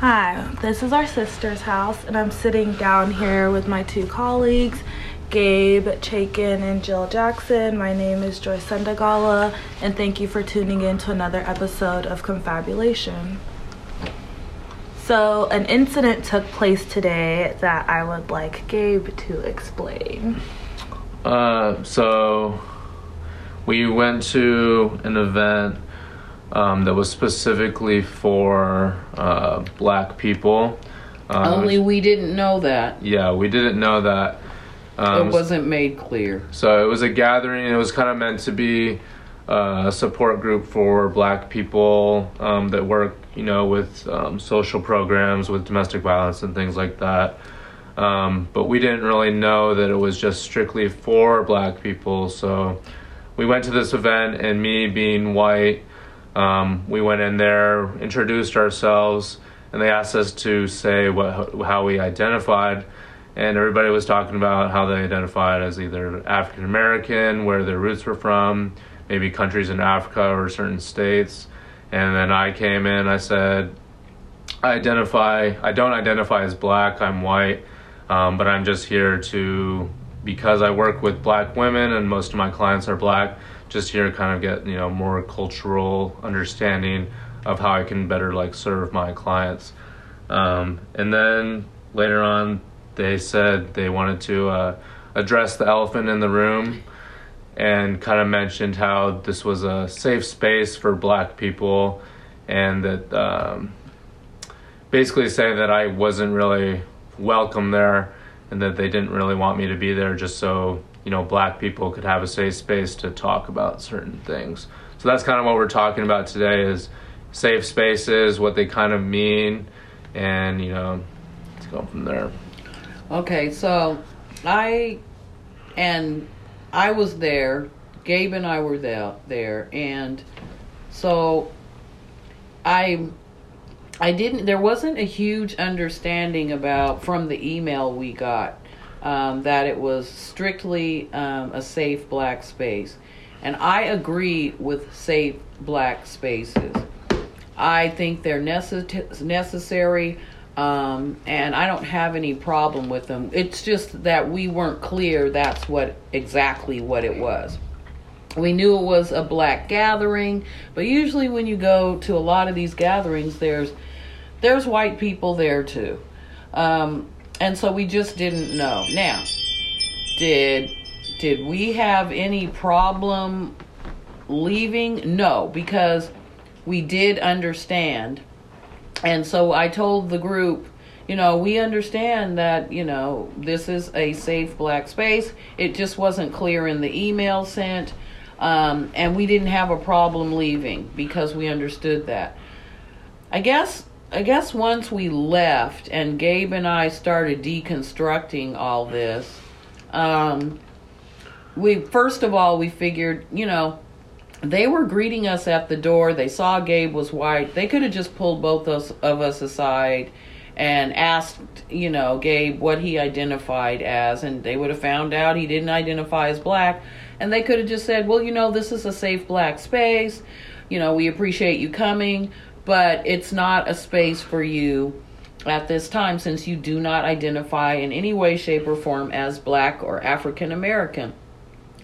Hi, this is our sister's house, and I'm sitting down here with my two colleagues, Gabe Chaikin and Jill Jackson. My name is Joy Sendagala, and thank you for tuning in to another episode of Confabulation. So, an incident took place today that I would like Gabe to explain. Uh, so we went to an event um, that was specifically for uh, black people. Um, Only we didn't know that. yeah, we didn't know that. Um, it wasn't made clear. So it was a gathering. It was kind of meant to be uh, a support group for Black people um, that work, you know, with um, social programs, with domestic violence and things like that. Um, but we didn't really know that it was just strictly for Black people. So we went to this event, and me being white, um, we went in there, introduced ourselves, and they asked us to say what how we identified and everybody was talking about how they identified as either African American, where their roots were from, maybe countries in Africa or certain states. And then I came in, I said, I identify, I don't identify as black, I'm white, um, but I'm just here to, because I work with black women and most of my clients are black, just here kind of get, you know, more cultural understanding of how I can better like serve my clients. Um, and then later on, they said they wanted to uh, address the elephant in the room and kind of mentioned how this was a safe space for black people and that um, basically saying that I wasn't really welcome there and that they didn't really want me to be there just so you know black people could have a safe space to talk about certain things so that's kind of what we're talking about today is safe spaces what they kind of mean and you know to go from there Okay, so I and I was there. Gabe and I were there, and so I I didn't. There wasn't a huge understanding about from the email we got um, that it was strictly um, a safe black space, and I agree with safe black spaces. I think they're necess- necessary. Um, and I don't have any problem with them. It's just that we weren't clear that's what exactly what it was. We knew it was a black gathering, but usually when you go to a lot of these gatherings, there's there's white people there too, um, and so we just didn't know. Now, did did we have any problem leaving? No, because we did understand and so I told the group, you know, we understand that, you know, this is a safe black space. It just wasn't clear in the email sent. Um, and we didn't have a problem leaving because we understood that. I guess I guess once we left and Gabe and I started deconstructing all this, um, we first of all we figured, you know, they were greeting us at the door. They saw Gabe was white. They could have just pulled both us, of us aside and asked, you know, Gabe what he identified as, and they would have found out he didn't identify as black. And they could have just said, well, you know, this is a safe black space. You know, we appreciate you coming, but it's not a space for you at this time since you do not identify in any way, shape, or form as black or African American.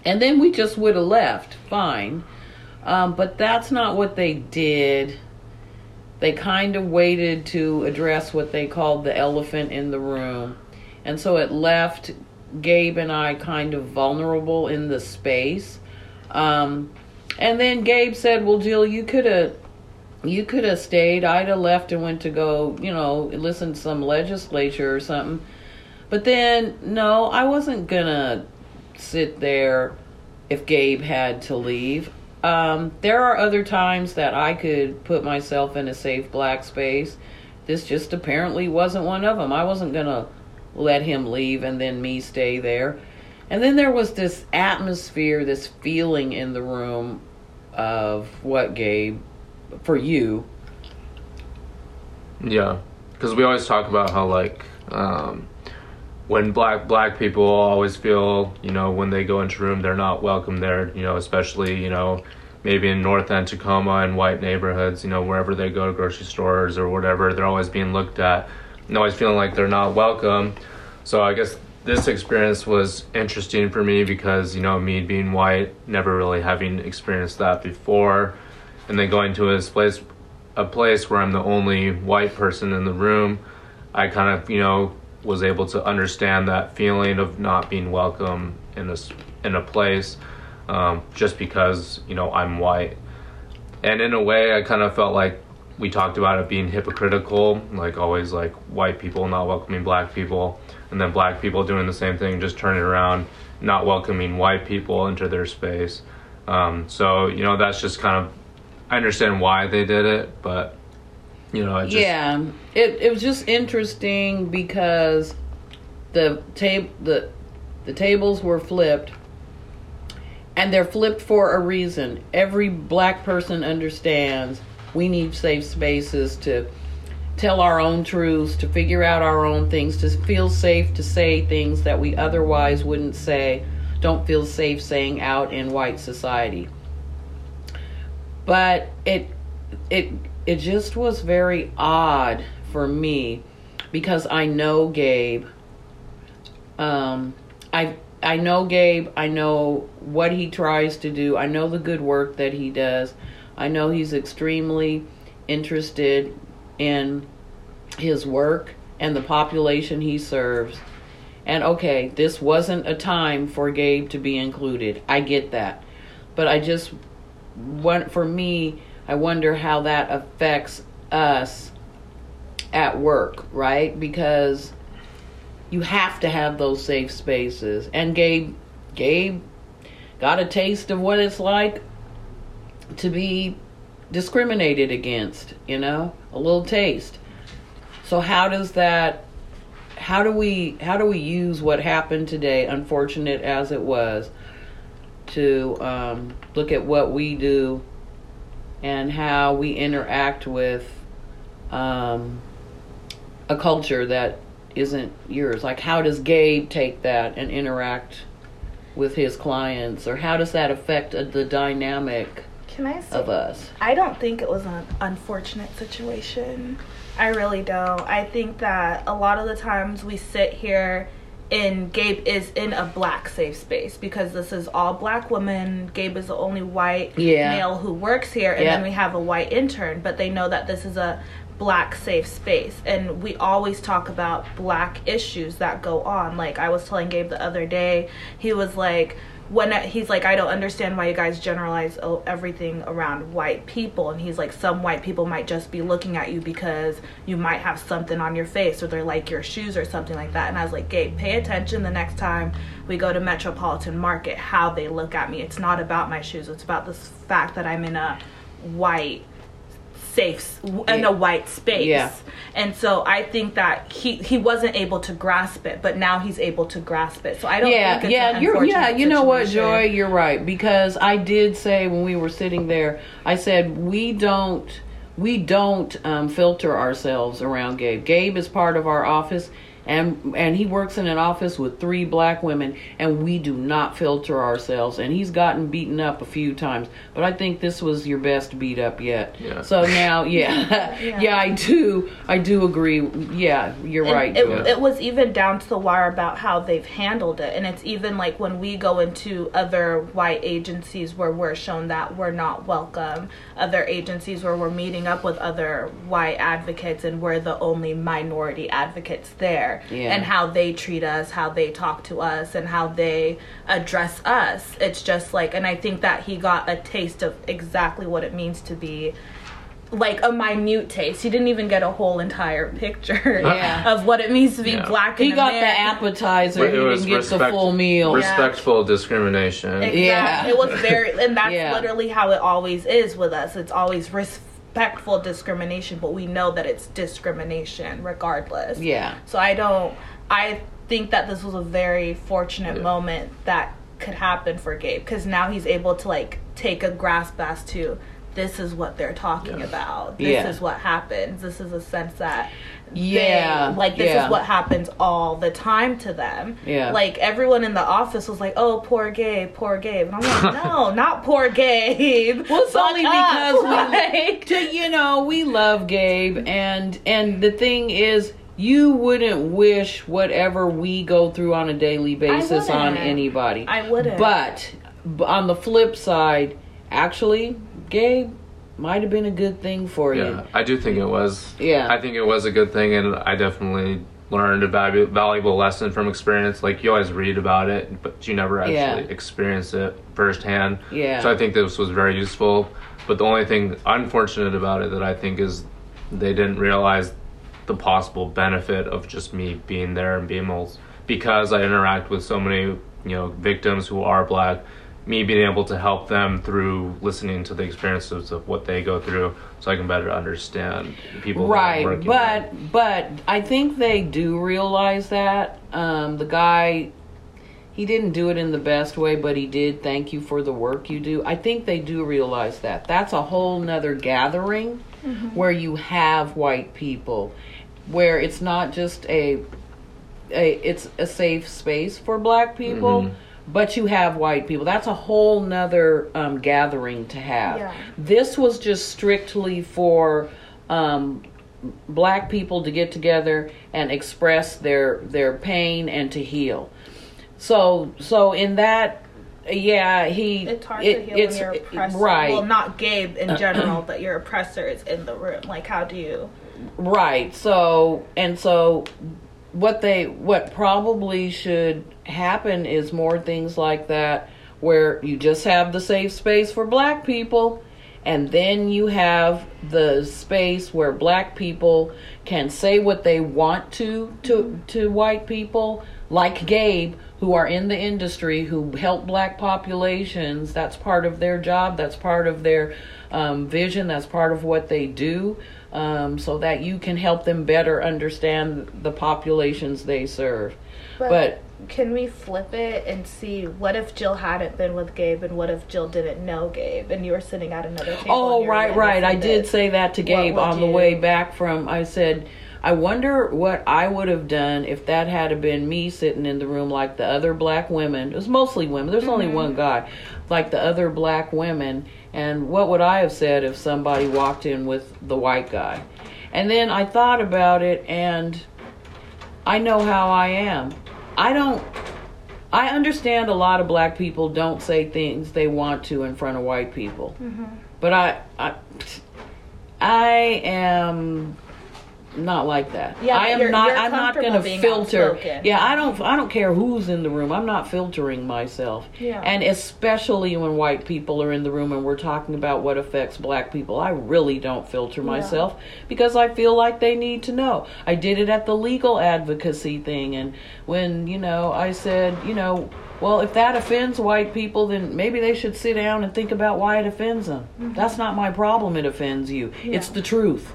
And then we just would have left, fine. Um, but that's not what they did. They kind of waited to address what they called the elephant in the room. And so it left Gabe and I kind of vulnerable in the space. Um, and then Gabe said, Well, Jill, you could have. You could have stayed. I'd have left and went to go, you know, listen to some legislature or something. But then, no, I wasn't gonna sit there if Gabe had to leave. Um, there are other times that I could put myself in a safe black space. This just apparently wasn't one of them. I wasn't to let him leave and then me stay there. And then there was this atmosphere, this feeling in the room of what, Gabe, for you. Yeah, because we always talk about how like um, when black black people always feel you know when they go into room they're not welcome there. You know, especially you know maybe in North End, Tacoma, and white neighborhoods, you know, wherever they go to grocery stores or whatever, they're always being looked at and always feeling like they're not welcome. So I guess this experience was interesting for me because, you know, me being white, never really having experienced that before, and then going to this place, a place where I'm the only white person in the room, I kind of, you know, was able to understand that feeling of not being welcome in a, in a place um, just because you know I'm white. And in a way, I kind of felt like we talked about it being hypocritical, like always like white people not welcoming black people, and then black people doing the same thing, just turning around, not welcoming white people into their space. Um, so you know that's just kind of I understand why they did it, but you know, it just, yeah, it it was just interesting because the tape the the tables were flipped and they're flipped for a reason. Every black person understands we need safe spaces to tell our own truths, to figure out our own things, to feel safe to say things that we otherwise wouldn't say, don't feel safe saying out in white society. But it it it just was very odd for me because I know Gabe. Um, I I know Gabe. I know what he tries to do. I know the good work that he does. I know he's extremely interested in his work and the population he serves. And okay, this wasn't a time for Gabe to be included. I get that. But I just want for me, I wonder how that affects us at work, right? Because you have to have those safe spaces. And Gabe, Gabe got a taste of what it's like to be discriminated against, you know, a little taste. So how does that how do we how do we use what happened today, unfortunate as it was, to um, look at what we do and how we interact with um, a culture that isn't yours? Like, how does Gabe take that and interact with his clients, or how does that affect the dynamic Can I say, of us? I don't think it was an unfortunate situation. I really don't. I think that a lot of the times we sit here and Gabe is in a black safe space because this is all black women. Gabe is the only white Yeah. male who works here, and Yeah. then we have a white intern, but they know that this is a black safe space and we always talk about black issues that go on like i was telling gabe the other day he was like when he's like i don't understand why you guys generalize everything around white people. And he's like some white people might just be looking at you because you might have something on your face or they're like your shoes or something like that. And i was like gabe pay attention the next time we go to metropolitan market how they look at me. It's not about my shoes. It's about the fact that i'm in a white safe in Yeah. a white space Yeah. and so i think that he he wasn't able to grasp it but now he's able to grasp it so i don't yeah, yeah, you're yeah. You know what. Joy? You're right because I did say when we were sitting there, I said we don't we don't um, filter ourselves around Gabe. Gabe is part of our office. And and he works in an office with three black women, and we do not filter ourselves. And he's gotten beaten up a few times, but I think this was your best beat up yet. Yeah. So now, yeah, Yeah. yeah, I do, I do agree. Yeah, you're And right. It, Joy. it was even down to the wire about how they've handled it. And it's even like when we go into other white agencies where we're shown that we're not welcome, other agencies where we're meeting up with other white advocates and we're the only minority advocates there. Yeah. And how they treat us, how they talk to us, and how they address us. It's just like, and I think that he got a taste of exactly what it means to be like a minute taste. He didn't even get a whole entire picture Yeah. of what it means to be Yeah. black. he in got the appetizer. But He it was didn't get the full meal. respectful discrimination. Exactly. Yeah. It was very, and that's Yeah. literally how it always is with us. It's always respectful discrimination, but we know that it's discrimination regardless. Yeah. So I don't. I think that this was a very fortunate Yeah. moment that could happen for Gabe because now he's able to like take a grasp as to this is what they're talking Yeah. about. This Yeah. is what happens. This is a sense that Yeah, they, like this yeah. is what happens all the time to them. Yeah. Like everyone in the office was like, "Oh, poor Gabe, poor Gabe," and I'm like, "No, not poor Gabe." Well, it's only Fuck up." because we, Like- to, you know, we love Gabe, and and the thing is, you wouldn't wish whatever we go through on a daily basis on wouldn't. anybody. I wouldn't. But on the flip side, actually, Gabe might have been a good thing for Yeah, you. I do think it was. Yeah. I think it was a good thing, and I definitely learned a valu- valuable lesson from experience. Like you always read about it, but you never actually Yeah. experience it firsthand. Yeah. So I think this was very useful. But the only thing unfortunate about it that I think is they didn't realize the possible benefit of just me being there and being able because I interact with so many you know victims who are black. Me being able to help them through listening to the experiences of what they go through, so I can better understand people. right working but with. but i think they do realize that um, the guy he didn't do it in the best way but he did thank you for the work you do i think they do realize that that's a whole nother gathering where you have white people where it's not just a, a it's a safe space for black people Mhm. But you have white people that's a whole nother um, gathering to have Yeah. this was just strictly for um, black people to get together and express their their pain and to heal. So so in that, yeah, he It's hard it- to heal it's- when you're oppressor. right, Well, not Gabe in general, but your oppressor is in the room. Like, how do you? right. So and so, what they what probably should happen is more things like that, where you just have the safe space for black people. And then you have the space where black people can say what they want to to to white people, like Gabe, who are in the industry, who help black populations. That's part of their job. That's part of their um, vision. That's part of what they do, um, so that you can help them better understand the populations they serve. But, can we flip it and see what if Jill hadn't been with Gabe and what if Jill didn't know Gabe and you were sitting at another table? Oh, right, right. I did say that to Gabe on the you- way back from. I said, I wonder what I would have done if that had been me sitting in the room like the other black women. It was mostly women. There's only Mm-hmm. one guy, like the other black women. And what would I have said if somebody walked in with the white guy? And then I thought about it, and I know how I am. I don't. I understand a lot of black people don't say things they want to in front of white people. Mm-hmm. But I, I, I am not like that. Yeah, I am you're- not. you're I'm not going to filter. outspoken. Yeah, I don't. I don't care who's in the room. I'm not filtering myself. Yeah. And especially when white people are in the room and we're talking about what affects black people, I really don't filter myself because I feel like they need to know. I did it at the legal advocacy thing, and when you know, I said, you know. Well, if that offends white people, then maybe they should sit down and think about why it offends them. Mm-hmm. That's not my problem. It offends you. It's the truth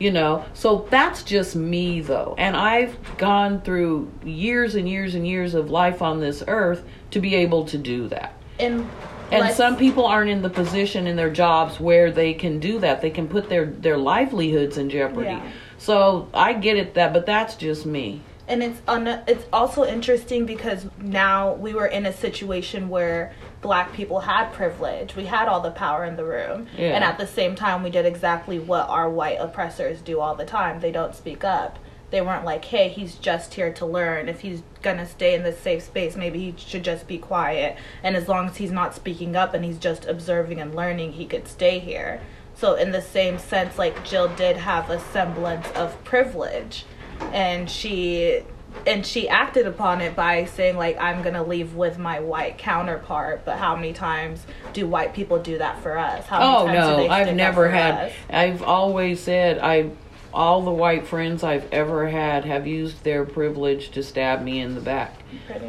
you know? So that's just me though. And i've gone through years and years and years of life on this earth to be able to do that. And and some people aren't in the position in their jobs where they can do that. They can put their their livelihoods in jeopardy. Yeah. so i get it that but that's just me and it's un- it's also interesting because now we were in a situation where black people had privilege. We had all the power in the room. Yeah. and at the same time we did exactly what our white oppressors do all the time. They don't speak up. They weren't like hey he's just here to learn. If he's gonna stay in this safe space maybe he should just be quiet. And as long as he's not speaking up and he's just observing and learning he could stay here. So in the same sense like jill did have a semblance of privilege and she and she acted upon it by saying like i'm gonna leave with my white counterpart but how many times do white people do that for us how many oh no i've never had us? i've always said i all the white friends i've ever had have used their privilege to stab me in the back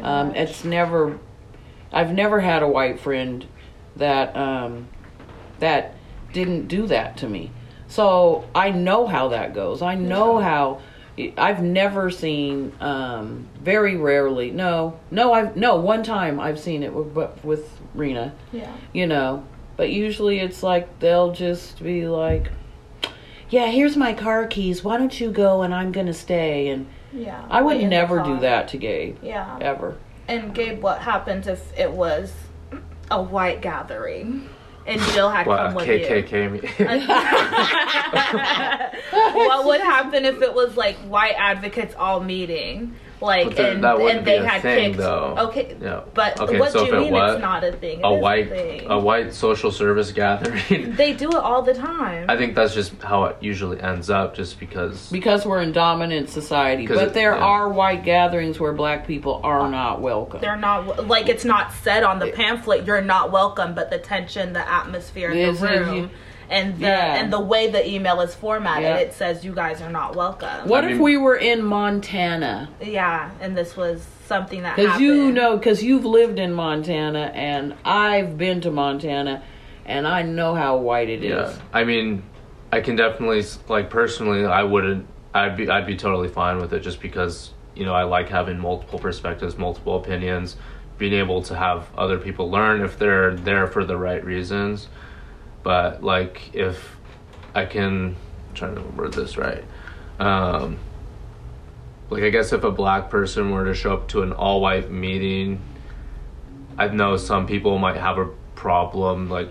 Um, it's never, I've never had a white friend that um, that didn't do that to me. So I know how that goes. I know how. I've never seen, um, very rarely. No, no, I've no one time I've seen it with with Rena. yeah You know, but usually it's like they'll just be like, "Yeah, here's my car keys. Why don't you go and I'm gonna stay?" And Yeah. I would wait in the never do that to Gabe Yeah. ever. And Gabe, what happens if it was a white gathering and Jill had What come with KKK? me- you? what would happen if it was like white advocates all meeting? Like But and, that wouldn't and they a had thing, kicked. though. Okay. Yeah. But Okay, what so do you mean was it's not a thing? It a is white thing. a white social service gathering. They do it all the time. I think that's just how it usually ends up, just because. Because we're in dominant society. But it- there yeah. are white gatherings where black people are uh, not welcome. They're not like it's not said on the pamphlet. You're not welcome, but the tension, the atmosphere in Is the it room, you- and the Yeah. and the way the email is formatted, Yeah. it says you guys are not welcome. what I if we were in Montana? Yeah, and this was something that Because you know, because you've lived in Montana and I've been to Montana and I know how white it is. Yeah, I mean, I can definitely like personally, I wouldn't. I'd be I'd be totally fine with it, just because you know I like having multiple perspectives, multiple opinions, being able to have other people learn if they're there for the right reasons. But like if I can I'm trying to word this right. Um, like I guess if a black person were to show up to an all white meeting, I know some people might have a problem like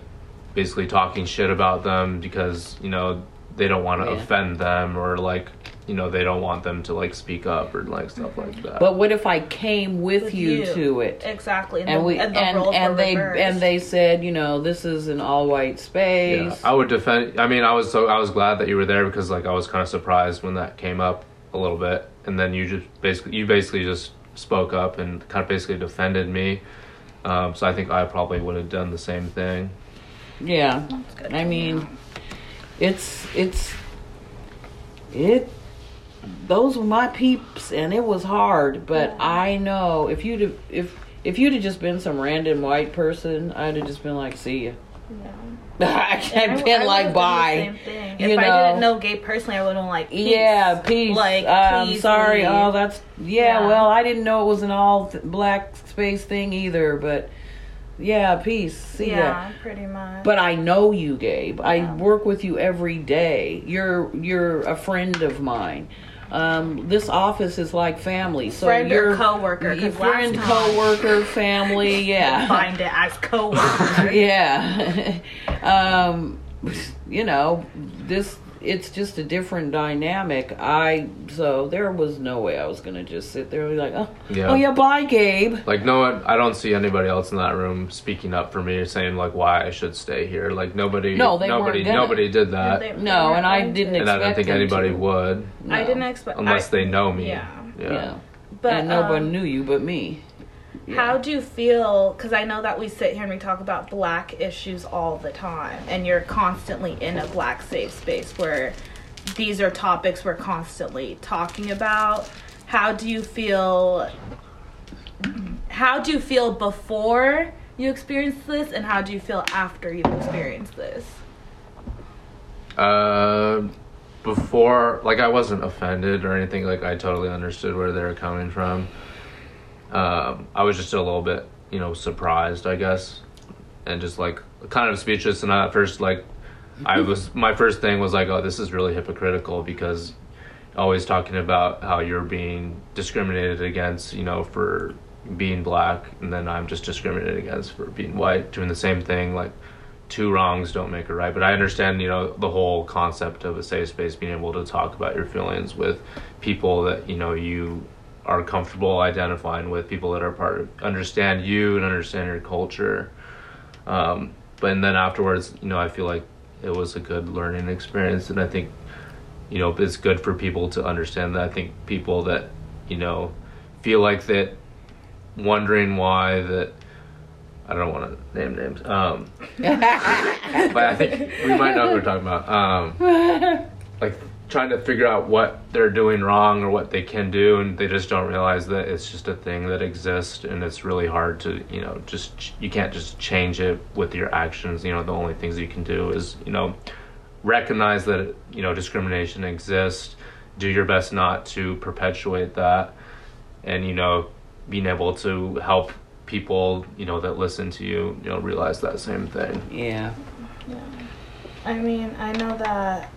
basically talking shit about them because you know they don't want to Yeah. offend them or like you know they don't want them to like speak up or like stuff like that. But what if I came with, With you, you. to it? exactly, and, And the, we and and roles and they reversed. and they said, you know, this is an all white space yeah, space. I would defend. I mean, I was so I was glad that you were there because like I was kind of surprised when that came up a little bit, and then you just basically you basically just spoke up and kind of basically defended me. Um, so I think I probably would have done the same thing. Yeah. That's good I mean, know. It's it's it. Those were my peeps, and it was hard. But Yeah. I know if you'd have, if if you'd have just been some random white person, I'd have just been like, "See ya." Yeah. I'd I- I been would've like, done "Bye." You if I know. didn't know Gabe personally, I would have like, peace. Yeah, peace. Like, um, please sorry. leave. Oh, that's yeah, Yeah. Well, I didn't know it was an all th- black space thing either, but yeah, peace. See ya. yeah, pretty much. But I know you, Gabe. I work with you every day. You're you're a friend of mine. Um, this office is like family. So Friend or you're coworker, Your friend, time- coworker, family. Yeah. find it as coworker. yeah. um, you know, this it's just a different dynamic. I so there was no way I was gonna just sit there and be like, oh, Yeah. oh yeah, bye, Gabe. Like no one, I don't see anybody else in that room speaking up for me saying like why I should stay here. Like nobody, No, they nobody, gonna. nobody did that, They- they No, and I didn't to. and I don't think anybody to. would No. I didn't expect unless I- they know me. Yeah. yeah. Yeah. But and nobody um, knew you but me. Yeah. How do you feel? Because I know that we sit here and we talk about black issues all the time, and you're constantly in a black safe space where these are topics we're constantly talking about. How do you feel? How do you feel before you experienced this, and how do you feel after you've experienced this? Uh, before, like, I wasn't offended or anything. Like, I totally understood where they were coming from. Um, I was just a little bit, you know, surprised, I guess, and just like kind of speechless. And at first, like, I was my first thing was like, oh, this is really hypocritical because always talking about how you're being discriminated against, you know, for being black, and then I'm just discriminated against for being white, doing the same thing, like two wrongs don't make a right. But I understand, you know, the whole concept of a safe space, being able to talk about your feelings with people that you know you are comfortable identifying with, people that are part of understand you and understand your culture. Um, but and then afterwards, you know, I feel like it was a good learning experience, and I think you know it's good for people to understand that. I think people that you know feel like that, wondering why that. I don't want to name names. Um, but I think we might know who we're talking about. Um, like trying to figure out what they're doing wrong or what they can do, and they just don't realize that it's just a thing that exists, and it's really hard to, you know, just you can't just change it with your actions. You know, the only things you can do is, you know, recognize that you know discrimination exists, do your best not to perpetuate that, and you know, being able to help people you know that listen to you you know realize that same thing yeah, Yeah. I mean, I know that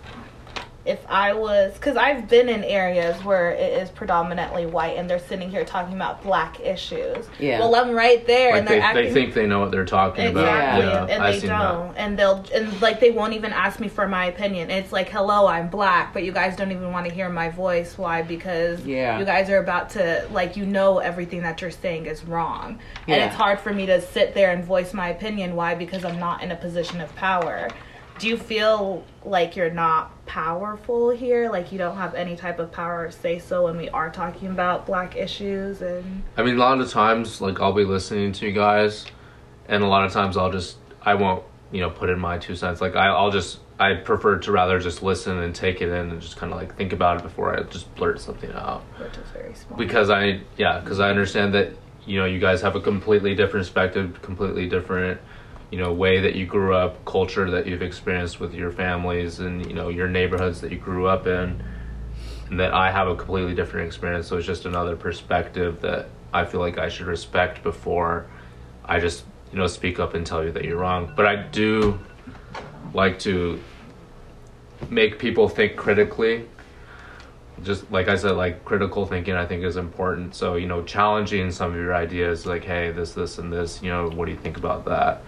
if I was, because I've been in areas where it is predominantly white and they're sitting here talking about black issues. Yeah. Well, I'm right there like and they're acting. they think they know what they're talking Exactly, about yeah and I've they don't, that and they'll and like they won't even ask me for my opinion. It's like, hello, I'm black, but you guys don't even want to hear my voice. Why? Because Yeah. you guys are about to like you know everything that you're saying is wrong, and it's hard for me to sit there and voice my opinion. Why? Because I'm not in a position of power. Do you feel like you're not powerful here? Like you don't have any type of power or say so when we are talking about black issues and I mean, a lot of times, like I'll be listening to you guys, and a lot of times I'll just I won't you know put in my two cents. Like I, I'll just I prefer to rather just listen and take it in and just kind of like think about it before I just blurt something out. which is very small. Because I yeah, because I understand that you know you guys have a completely different perspective, completely different you know way that you grew up, culture that you've experienced with your families, and you know your neighborhoods that you grew up in and that I have a completely different experience. So it's just another perspective that I feel like I should respect before I just, you know, speak up and tell you that you're wrong. But I do like to make people think critically. Just like I said, like critical thinking, I think is important. So you know, challenging some of your ideas, like, hey, this, this, and this. You know, what do you think about that?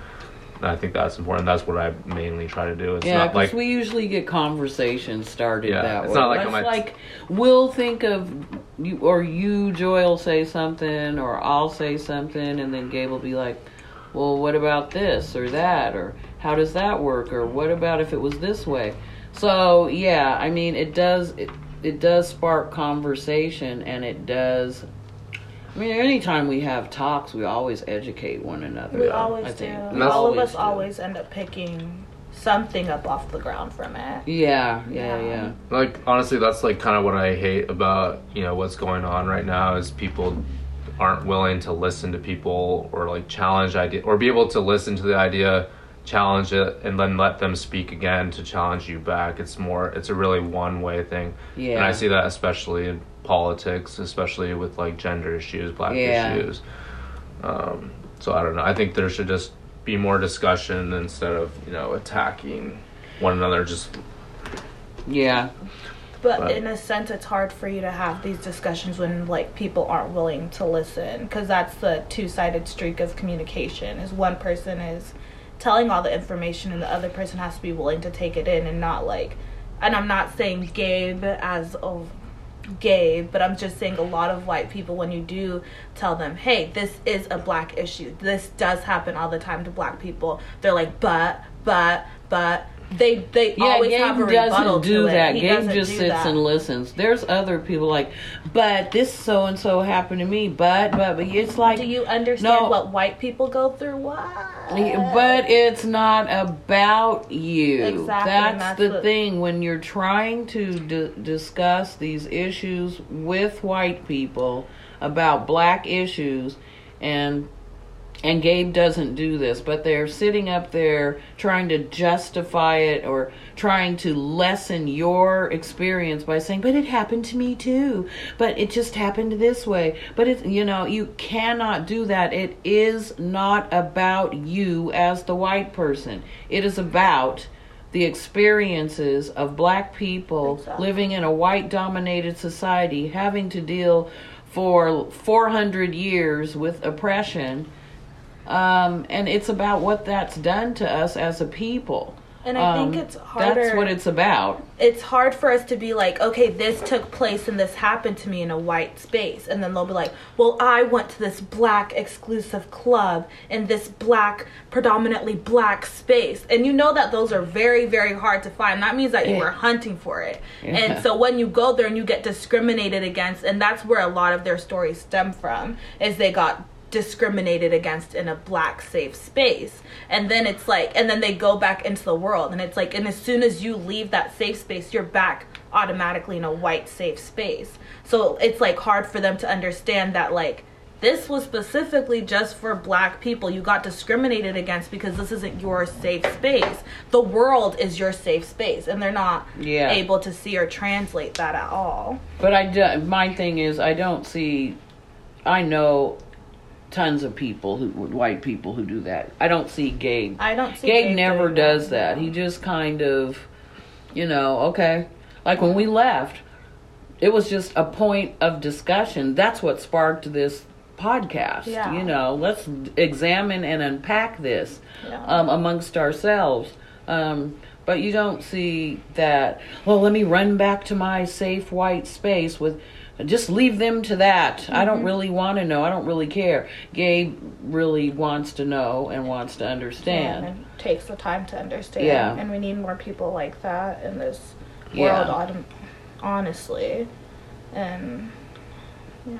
I think that's important. That's what I mainly try to do. It's Yeah, because like we usually get conversations started Yeah, that it's way. not like like we'll think of you or you, Joy, will say something, or I'll say something, and then Gabe will be like, "Well, what about this or that, or how does that work, or what about if it was this way?" So yeah, I mean, it does it it does spark conversation, and it does. I mean, anytime we have talks, we always educate one another. We Yeah, always I do. We All of us do. always end up picking something up off the ground from it. Yeah, yeah, Yeah. yeah. like honestly that's like kind of what i hate about you know what's going on right now is people aren't willing to listen to people or like challenge idea or be able to listen to the idea challenge it and then let them speak again to challenge you back it's more it's a really one way thing Yeah. and i see that especially in politics especially with like gender issues black Yeah. issues um, so i don't know i think there should just be more discussion instead of you know attacking one another just Yeah. But But- in a sense, it's hard for you to have these discussions when like people aren't willing to listen, because that's the two-sided streak of communication. Is one person is telling all the information, and the other person has to be willing to take it in and not like. And I'm not saying Gabe as a Gabe, but I'm just saying a lot of white people when you do tell them, "Hey, this is a black issue. This does happen all the time to black people." They're like, "But, but, but." They they Yeah, always Gabe have a doesn't do that. Gabe just sits that. and listens. There's other people like, but this so and so happened to me. But but but it's like, Do you understand No. what white people go through? What? but it's not about you. Exactly, That's, that's the what- thing when you're trying to d- discuss these issues with white people about black issues and and Gabe doesn't do this, but they're sitting up there trying to justify it or trying to lessen your experience by saying, "But it happened to me too. But it just happened this way." But it's you know, you cannot do that. It is not about you as the white person. It is about the experiences of black people Exactly. living in a white dominated society having to deal for 400 years with oppression um, and it's about what that's done to us as a people And I think Um, it's harder. that's what it's about it's hard for us to be like, okay, this took place and this happened to me in a white space. And then they'll be like, well, I went to this black exclusive club in this black, predominantly black space. And you know that those are very, very hard to find. That means that you Yeah. were hunting for it. Yeah. And so when you go there and you get discriminated against, and that's where a lot of their stories stem from, is they got discriminated against in a black safe space. And then it's like and then they go back into the world. And it's like and as soon as you leave that safe space you're back automatically in a white safe space. So it's like hard for them to understand that like this was specifically just for black people. You got discriminated against because this isn't your safe space. The world is your safe space. And they're not Yeah. able to see or translate that at all. But i do, my thing is i don't see i know tons of people who white people who do that. I don't see Gabe. I don't see Gabe never doing does that. He just kind of, you know, okay. Like when we left, it was just a point of discussion. That's what sparked this podcast. Yeah. You know, let's examine and unpack this Yeah. um, amongst ourselves. Um, but you don't see that. Well, let me run back to my safe white space with. Just leave them to that. I don't mm-hmm. really want to know. I don't really care. Gabe really wants to know and wants to understand. and it takes the time to understand. Yeah. And we need more people like that in this Yeah. world, honestly. And, yeah.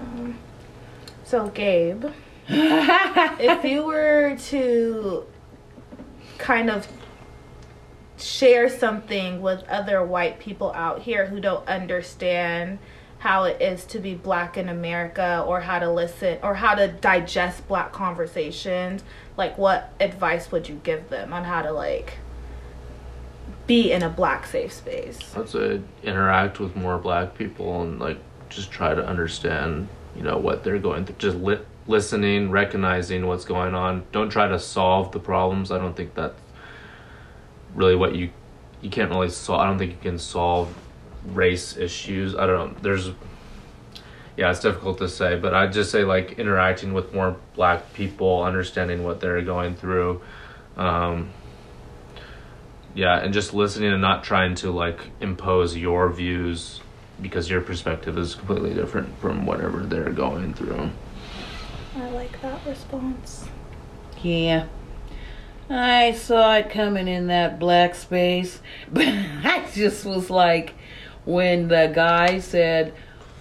So, Gabe, if you were to kind of share something with other white people out here who don't understand how it is to be black in America or how to listen or how to digest black conversations, like what advice would you give them on how to like be in a black safe space? I'd say interact with more black people and like just try to understand, you know, what they're going through. Just li- listening, recognizing what's going on. Don't try to solve the problems. I don't think that's really what you you can't really solve. I don't think you can solve race issues. I don't know. There's yeah, it's difficult to say, but I'd just say like interacting with more black people, understanding what they're going through. Um, yeah, and just listening and not trying to like impose your views because your perspective is completely different from whatever they're going through. I like that response. Yeah. I saw it coming in that black space, but I just was like, when the guy said,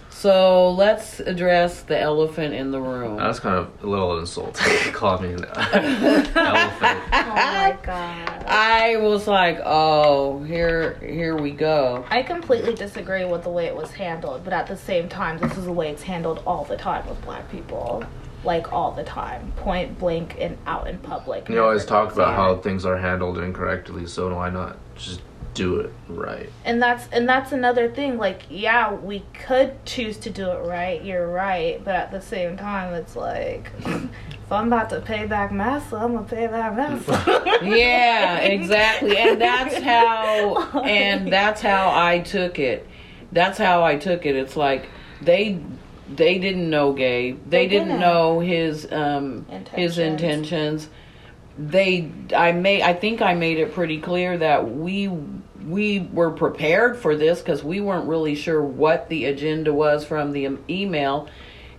"So let's address the elephant in the room." That's kind of a little insulting. Call me an elephant. Oh my god. I was like, "Oh, here, here we go." I completely disagree with the way it was handled, but at the same time, this is the way it's handled all the time with black people. Like all the time. Point blank and out in public. You always talk about how things are handled incorrectly, so why not just do it right? and that's and that's another thing like yeah we could choose to do it right you're right but at the same time it's like if i'm about to pay back massa i'm gonna pay back massa yeah, exactly. And that's how and that's how I took it. That's how I took it. It's like they they didn't know Gabe. They, They didn't didn't. know his um his Intentions. intentions. They I made I think I made it pretty clear that we we were prepared for this cuz we weren't really sure what the agenda was from the email.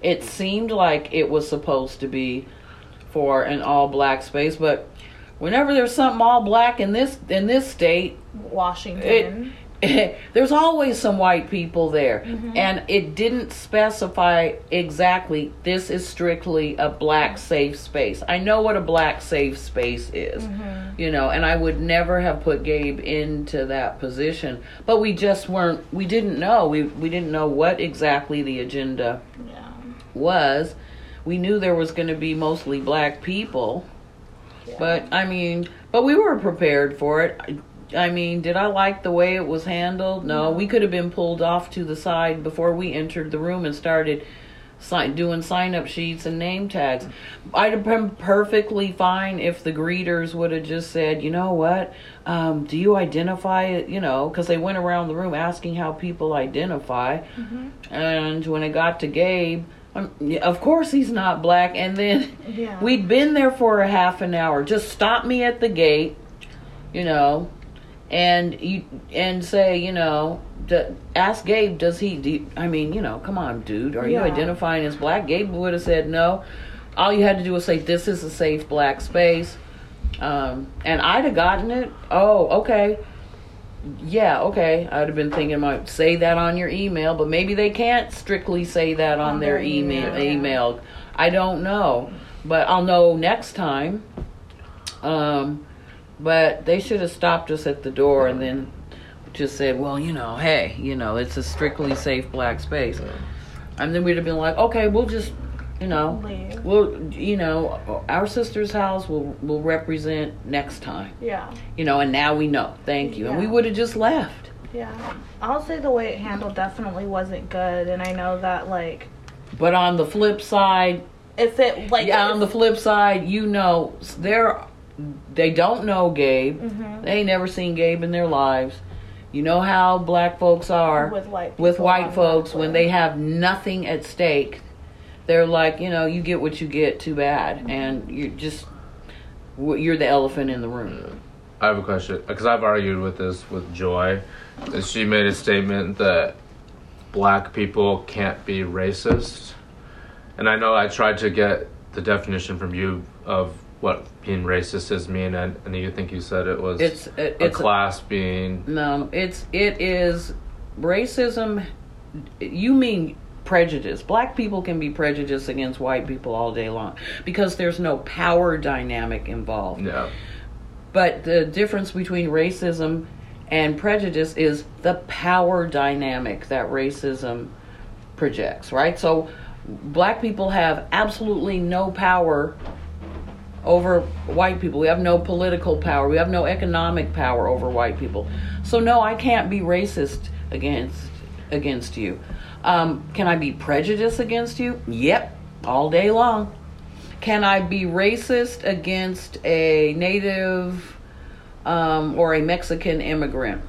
It seemed like it was supposed to be for an all black space, but whenever there's something all black in this in this state, washington there's always some white people there, Mm-hmm. and it didn't specify exactly. This is strictly a black safe space. I know what a black safe space is, Mm-hmm. you know, and I would never have put Gabe into that position, but we just weren't. We didn't know. We we didn't know what exactly the agenda yeah was. We knew there was going to be mostly black people. Yeah. But I mean, but we were prepared for it. I, mean, did I like the way it was handled? No, we could have been pulled off to the side before we entered the room and started sign, doing sign up sheets and name tags. I'd have been perfectly fine if the greeters would have just said, you know what, um, do you identify it? You know, because they went around the room asking how people identify. And when it got to Gabe, um, yeah, of course he's not black. And then Yeah. we'd been there for a half an hour. Just stop me at the gate, you know, and you and say, you know, ask Gabe, does he? Do I mean, you know, come on, dude, are you identifying as black? Gabe would have said no. All you had to do was say, this is a safe black space, um, and I'd have gotten it. Oh, okay. Yeah, okay. I'd have been thinking, might say that on your email, but maybe they can't strictly say that on, On their, their email. email, yeah. Email. I don't know, but I'll know next time. Um, but they should have stopped us at the door and then just said, "Well, you know, hey, you know, it's a strictly safe black space," and then we'd have been like, "Okay, we'll just." You know, Leave. we'll you know our sister's house will will represent next time. yeah You know, and now we know. Thank you, and we would have just left. yeah i'll say the way it handled definitely wasn't good and i know that like But on the flip side, if it like yeah, on the flip side, you know, they're they don't know Gabe. Mm-hmm. They ain't never seen Gabe in their lives. You know how black folks are With white with white folks when they have nothing at stake. They're like, you know, you get what you get. Too bad, Mm-hmm. and you're just you're the elephant in the room. I have a question because I've argued with this with Joy. And she made a statement that black people can't be racist, and I know I tried to get the definition from you of what being racist is mean, and, and you think you said it was It's it, a it's class being No, it's it is racism. You mean prejudice? Black people can be prejudiced against white people all day long because there's no power dynamic involved. yeah. But the difference between racism and prejudice is the power dynamic that racism projects, right? So black people have absolutely no power over white people. We have no political power. We have no economic power over white people. So no, I can't be racist against against you. Um, can I be prejudiced against you? Yep, all day long. Can I be racist against a native um, or a Mexican immigrant?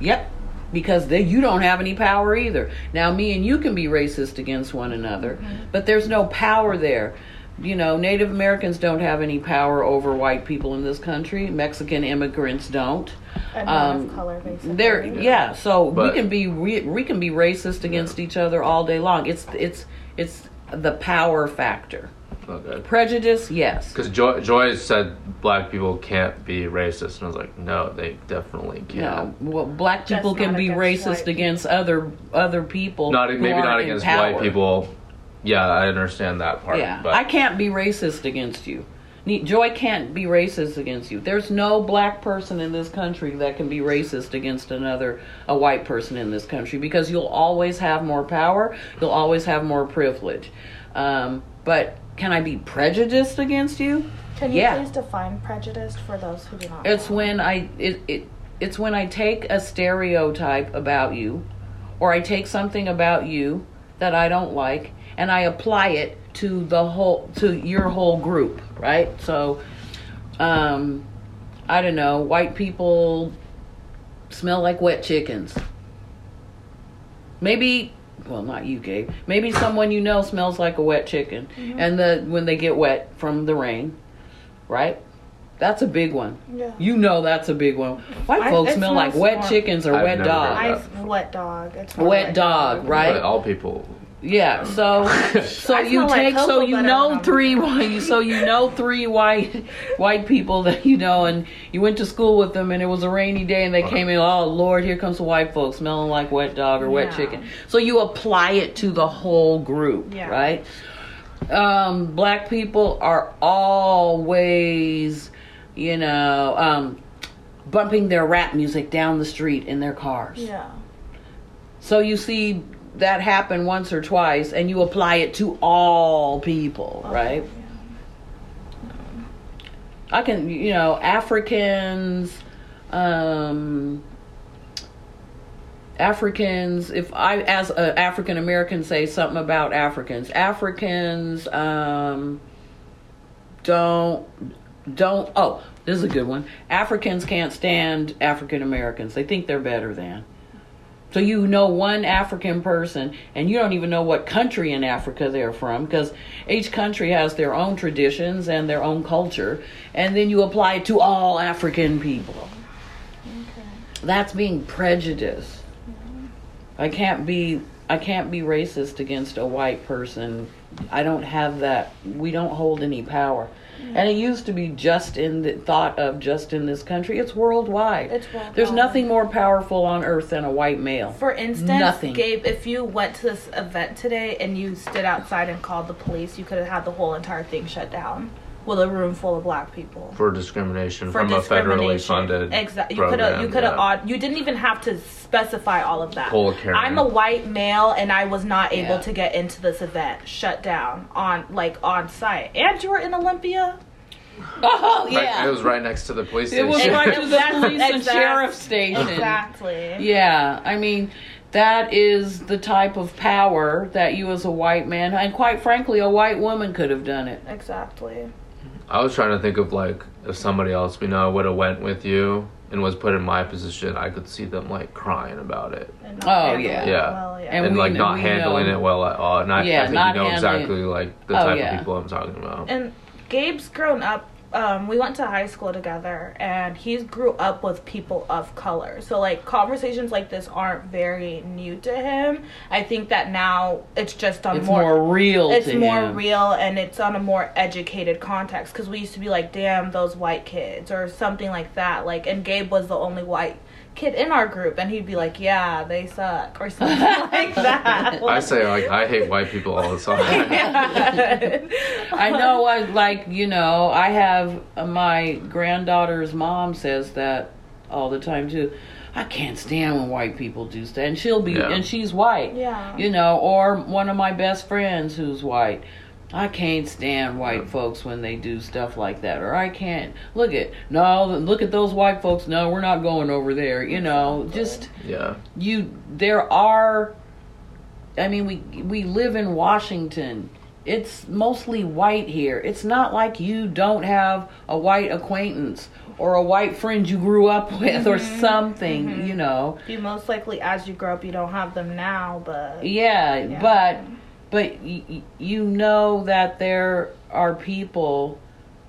Yep, because they, you don't have any power either. Now, me and you can be racist against one another, but there's no power there. You know, Native Americans don't have any power over white people in this country. Mexican immigrants don't. and men um, of color basically. There, yeah. So But- we can be we, we can be racist against each other all day long. It's it's it's the power factor. Okay. Prejudice, yes. Because Joy, Joy said black people can't be racist, and I was like, no, they definitely can. No, well, black Just people can be against racist against other other people. Not maybe not against power. white people. Yeah, I understand that part. Yeah, but I can't be racist against you. Joy can't be racist against you. There's no black person in this country that can be racist against another a white person in this country because you'll always have more power. You'll always have more privilege. Um, but can I be prejudiced against you? Can you yeah. please define prejudice for those who do not? It's know? when I it, it it's when I take a stereotype about you or I take something about you that I don't like and I apply it to the whole to your whole group, right? So um I don't know, white people smell like wet chickens. Maybe well, not you, Gabe. Maybe someone you know smells like a wet chicken, and the when they get wet from the rain, right? That's a big one. Yeah. You know that's a big one. White I- folks it smell like wet more- chickens or I've wet never dog. I wet dog. It's not Wet dog, right? but all people. Yeah, so so you smell like take so you know three white so you know three white white people that you know and you went to school with them and it was a rainy day and they came in oh lord here comes the white folks smelling like wet dog or wet Yeah. chicken so you apply it to the whole group Yeah. right um black people are always you know um bumping their rap music down the street in their cars Yeah. so you see that happen once or twice and you apply it to all people, right? I can, you know, Africans, um, Africans, if I, as an African American, say something about Africans, Africans, um, don't, don't, oh, this is a good one. Africans can't stand African Americans. They think they're better than. So you know one African person, and you don't even know what country in Africa they're from, because each country has their own traditions and their own culture, and then you apply it to all African people. Okay. That's being prejudiced. I can't be I can't be racist against a white person. I don't have that. We don't hold any power. Mm-hmm. And it used to be just in the thought of just in this country. It's worldwide. It's worldwide. There's nothing more powerful on earth than a white male. For instance, Nothing. Gabe, if you went to this event today and you stood outside and called the police, you could have had the whole entire thing shut down with a room full of black people. for discrimination For from a federally funded Exactly. You could have. You could have. yeah. odd You didn't even have to specify all of that. Pull a Karen. I'm a white male, and I was not able Yeah. to get into this event. Shut down on like on site. And you were in Olympia. Oh Right- yeah. it was right next to the police It was station. right to the Exactly. police and Exactly. sheriff station. Exactly. Yeah, I mean, that is the type of power that you as a white man and quite frankly a white woman could have done it Exactly. I was trying to think of like if somebody else we know would have went with you and was put in my position, I could see them like crying about it Oh, yeah. it Yeah. Well, yeah. And and, we like kn- not we handling know. it well at all. And I, Yeah, I think not you know handling- exactly like the Oh, type yeah. of people I'm talking about. and Gabe's grown up. Um, we went to high school together, and he grew up with people of color. So like conversations like this aren't very new to him. I think that now it's just on it's more, real it's more him. real and it's on a more educated context because we used to be like damn those white kids or something like that like and gabe was the only white kid in our group and he'd be like yeah they suck or something like that I say like I hate white people all the time. yeah. I know, I like you know, I have uh, my granddaughter's mom says that all the time too. I can't stand when white people do stuff, and she'll be, Yeah. and she's white, Yeah. you know, or one of my best friends who's white. I can't stand white folks when they do stuff like that, or I can't look at no, look at those white folks. No, we're not going over there. You know, just yeah. you there are i mean we we live in washington it's mostly white here it's not like you don't have a white acquaintance or a white friend you grew up with or mm-hmm. something mm-hmm. you know you most likely as you grow up you don't have them now but yeah, Yeah. but but y- you know that there are people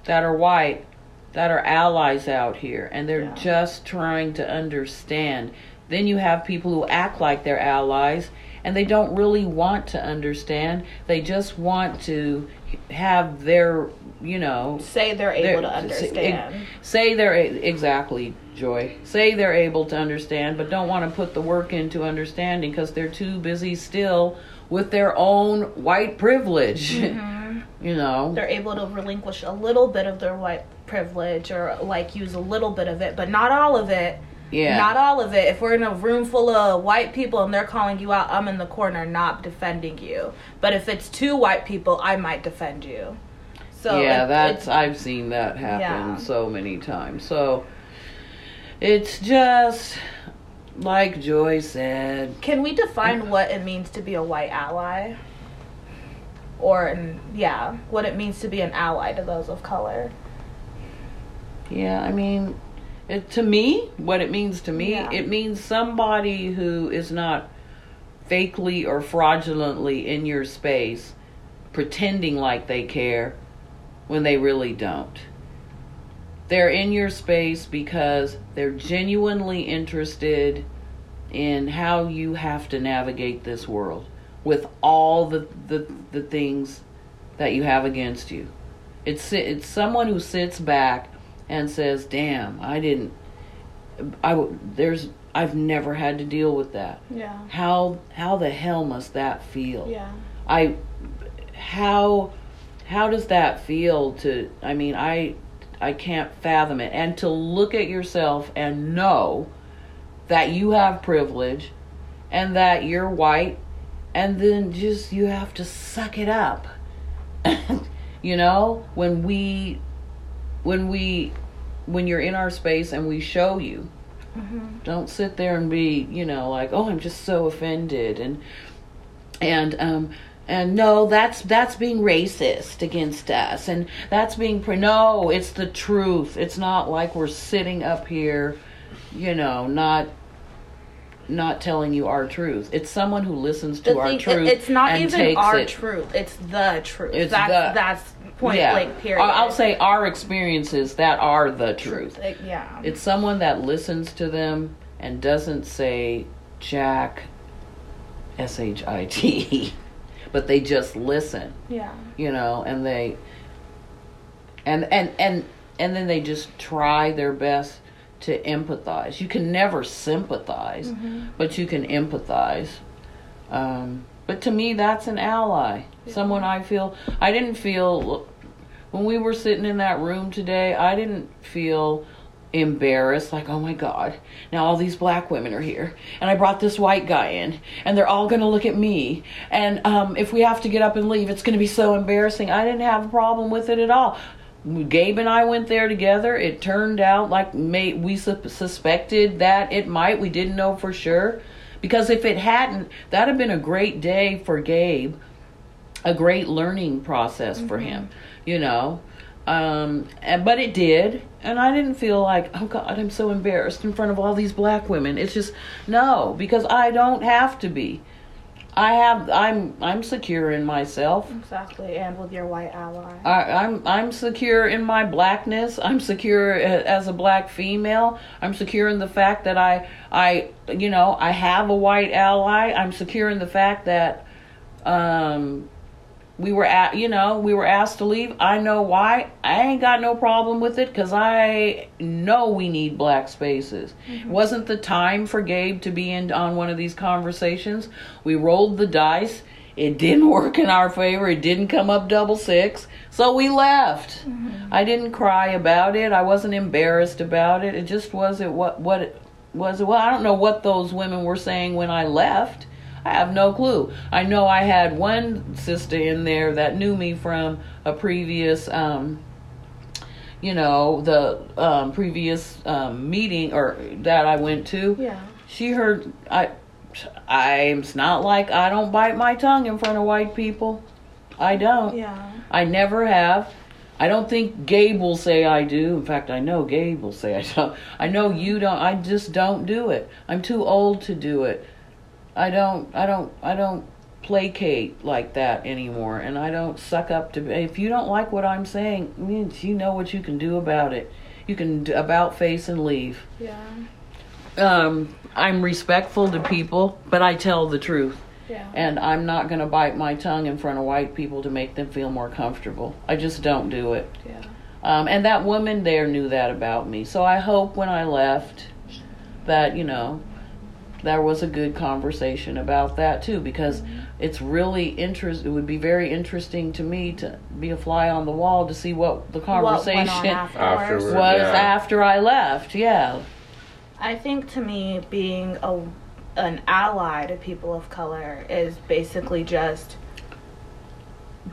that are white that are allies out here and they're Yeah. just trying to understand. Then you have people who act like they're allies and they don't really want to understand. They just want to have their, you know, say they're able to they're- understand Say they're exactly joy. Say they're able to understand, but don't want to put the work into understanding because they're too busy still with their own white privilege. Mm-hmm. you know. they're able to relinquish a little bit of their white privilege or like use a little bit of it but not all of it Yeah. Not all of it. If we're in a room full of white people and they're calling you out, I'm in the corner not defending you. But if it's two white people, I might defend you. So yeah, it- that's I've seen that happen Yeah. so many times. So it's just like Joy said. Can we define what it means to be a white ally? Or an- yeah, what it means to be an ally to those of color. Yeah, I mean, it, to me, what it means to me, Yeah. it means somebody who is not fakely or fraudulently in your space, pretending like they care when they really don't. They're in your space because they're genuinely interested in how you have to navigate this world with all the, the, the things that you have against you. It's it's someone who sits back and says, "Damn, I didn't. I there's I've never had to deal with that. Yeah. How how the hell must that feel? Yeah. I how how does that feel to I mean I I can't fathom it and to look at yourself and know that you have privilege and that you're white and then just you have to suck it up. you know, when we when we when you're in our space and we show you don't sit there and be you know like oh i'm just so offended and and um and no that's that's being racist against us and that's being pre- no it's the truth it's not like we're sitting up here you know not not telling you our truth it's someone who listens to The our thing, it- truth it's not even our it. truth. It's the truth. It's that's the- that's point yeah blank period. i'll say our experiences that are the truth Like, yeah. It's someone that listens to them and doesn't say Jack S H I T, but they just listen, yeah. you know, and they and and and and then they just try their best to empathize. You can never sympathize, but you can empathize. Um, but to me, that's an ally. Someone I feel I didn't feel when we were sitting in that room today. I didn't feel embarrassed like oh my god now all these black women are here and i brought this white guy in and they're all going to look at me and um, if we have to get up and leave it's going to be so embarrassing. I didn't have a problem with it at all. Gabe and i went there together. It turned out like may, we su- suspected that it might. We didn't know for sure. Because if it hadn't, that'd have been a great day for Gabe, a great learning process for him, you know. Um, and, but it did, and I didn't feel like, oh God, I'm so embarrassed in front of all these black women. It's just no, because I don't have to be. I have, I'm, I'm secure in myself. Exactly, and with your white ally. I, I'm I'm secure in my blackness. I'm secure as a black female. I'm secure in the fact that I I you know I have a white ally. I'm secure in the fact that um we were at you know we were asked to leave. I know why. I ain't got no problem with it because I know we need black spaces. It wasn't the time for Gabe to be in on one of these conversations. We rolled the dice. It didn't work in our favor. It didn't come up double six. So we left. Mm-hmm. I didn't cry about it. I wasn't embarrassed about it. It just wasn't what what it was. Well, I don't know what those women were saying when I left. I have no clue. I know I had one sister in there that knew me from a previous um you know, the um previous um meeting or that I went to Yeah. she heard I I'm it's not like I don't bite my tongue in front of white people. I don't. Yeah. I never have. I don't think Gabe will say I do. In fact, I know Gabe will say I don't. I know you don't. I just don't do it. I'm too old to do it. I don't I don't I don't placate like that anymore and I don't suck up to if you don't like what I'm saying, you know what you can do about it. You can about face and leave Yeah. um, I'm respectful to people, but I tell the truth. Yeah. And I'm not going to bite my tongue in front of white people to make them feel more comfortable. I just don't do it. yeah. Um, and that woman there knew that about me. So I hope when I left that, you know, there was a good conversation about that too because mm-hmm. it's really interest it would be very interesting to me to be a fly on the wall to see what the What went on conversation afterwards. Afterwards. was Yeah. after I left. Yeah. I think to me, being a an ally to people of color is basically just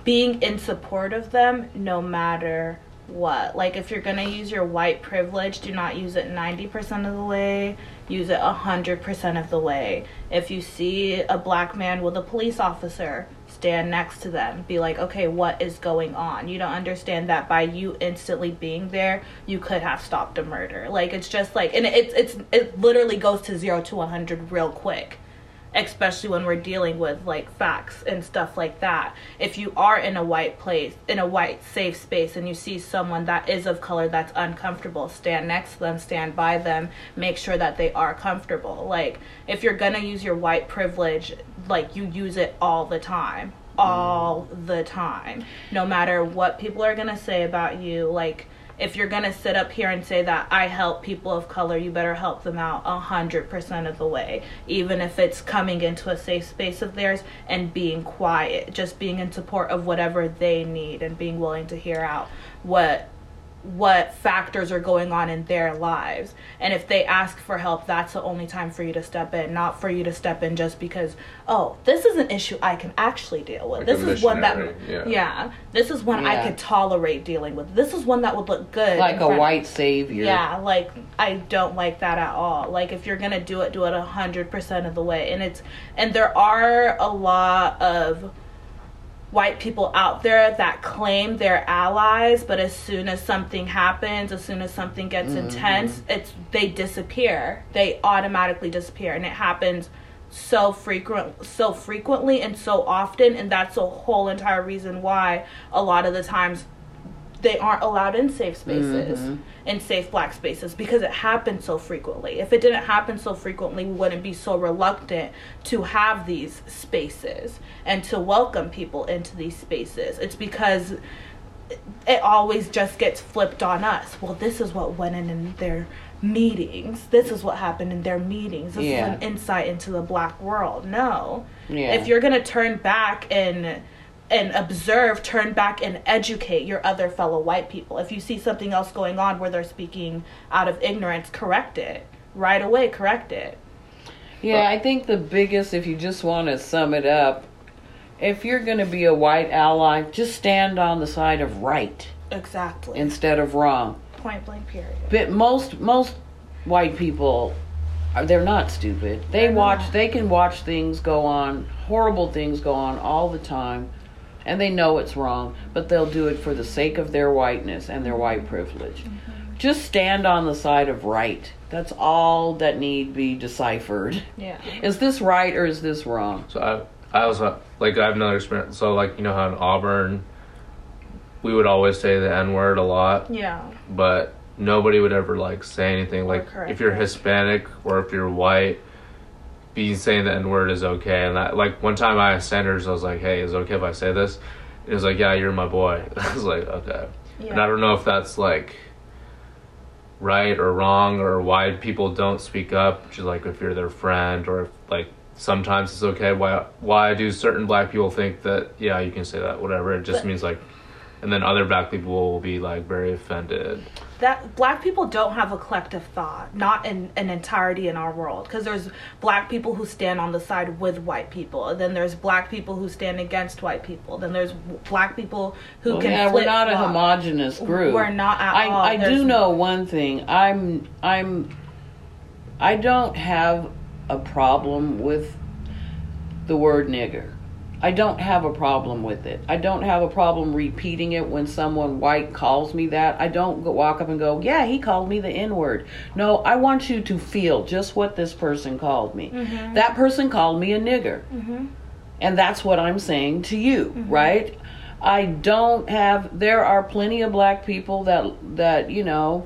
being in support of them, no matter what. Like if you're gonna use your white privilege, do not use it ninety percent of the way. Use it hundred percent of the way. If you see a black man with a police officer, stand next to them. Be like, okay, what is going on? You don't understand that by you instantly being there, you could have stopped a murder. Like it's just like, and it's it's it literally goes to zero to one hundred real quick especially when we're dealing with like facts and stuff like that. If you are in a white place, in a white safe space, and you see someone that is of color that's uncomfortable, stand next to them, stand by them, make sure that they are comfortable. Like, if you're gonna use your white privilege, like, you use it all the time. All the time. No matter what people are gonna say about you, like, if you're gonna sit up here and say that I help people of color, you better help them out a hundred percent of the way, even if it's coming into a safe space of theirs and being quiet, just being in support of whatever they need and being willing to hear out what what factors are going on in their lives. And if they ask for help, that's the only time for you to step in, not for you to step in just because, oh, this is an issue I can actually deal with. Like this is one that missionary, yeah. this is one I could tolerate dealing with. This is one that would look good. Like a front- white savior. Yeah, like I don't like that at all. Like if you're gonna do it, do it a hundred percent of the way. And it's and there are a lot of white people out there that claim they're allies, but as soon as something happens, as soon as something gets mm-hmm. intense, it's they disappear. They automatically disappear, and it happens so frequent so frequently and so often and that's a whole entire reason why a lot of the times they aren't allowed in safe spaces mm-hmm. in safe black spaces because it happens so frequently. If it didn't happen so frequently we wouldn't be so reluctant to have these spaces and to welcome people into these spaces. It's because it always just gets flipped on us. Well this is what went in in their meetings. This is what happened in their meetings. This Yeah. is an insight into the black world. No. Yeah. if you're gonna turn back and and observe, turn back and educate your other fellow white people. If you see something else going on where they're speaking out of ignorance, correct it. Right away, correct it. Yeah, I think the biggest, if you just want to sum it up, if you're going to be a white ally, just stand on the side of right Exactly. instead of wrong. Point blank period. But most most white people uh, they're not stupid. They They're watch. not. They can watch things go on, horrible things go on all the time, and they know it's wrong, but they'll do it for the sake of their whiteness and their white privilege. Mm-hmm. Just stand on the side of right. That's all that need be deciphered. Yeah. Is this right or is this wrong? So I, I also uh, like I have another experience. So like you know how in Auburn, we would always say the N word a lot, Yeah. but nobody would ever like say anything. Like correct if you're it. Hispanic or if you're white, being saying the N word is okay. And I, like one time I asked Sanders, I was like, "Hey, is it okay if I say this?" He was like, "Yeah, you're my boy." I was like, "Okay." And I don't know if that's like right or wrong or why people don't speak up just like if you're their friend or if like sometimes it's okay why why do certain black people think that yeah you can say that whatever it just But- means like and then other black people will be like very offended that black people don't have a collective thought not in an entirety in our world because there's black people who stand on the side with white people and then there's black people who stand against white people then there's black people who Well, can yeah, we're not a homogenous group. We're not at I, all. I do know one thing. I'm I'm I don't have a problem with the word nigger. I don't have a problem with it. I don't have a problem repeating it when someone white calls me that. I don't go, walk up and go, "Yeah, he called me the N-word." No, I want you to feel just what this person called me. Mm-hmm. That person called me a nigger. And that's what I'm saying to you, Mm-hmm. right? I don't have there are plenty of black people that that, you know,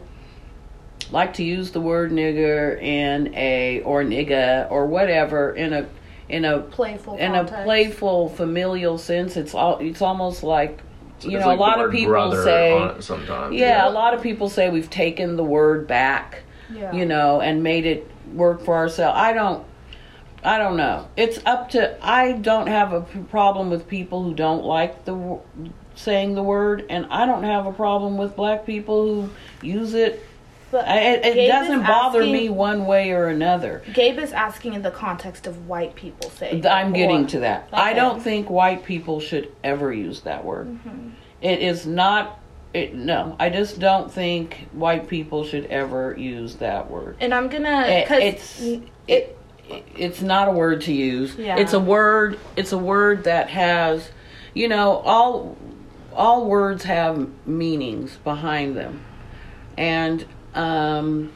like to use the word nigger in a or nigga or whatever in a in a playful in context. a playful familial sense. It's all it's almost like you It's know, like a lot the of people say sometimes yeah, a lot of people say we've taken the word back yeah. you know, and made it work for ourselves. I don't. I don't know. It's up to. I don't have a problem with people who don't like the saying the word, and I don't have a problem with black people who use it. But it it doesn't bother asking- me one way or another. Gabe is asking in the context of white people saying I'm getting or- to that. I don't think white people should ever use that word. Mm-hmm. It is not. It, no, I just don't think white people should ever use that word. and I'm gonna It- because it's it, it's not a word to use. Yeah. It's a word. It's a word that has, you know, all all words have meanings behind them, and um,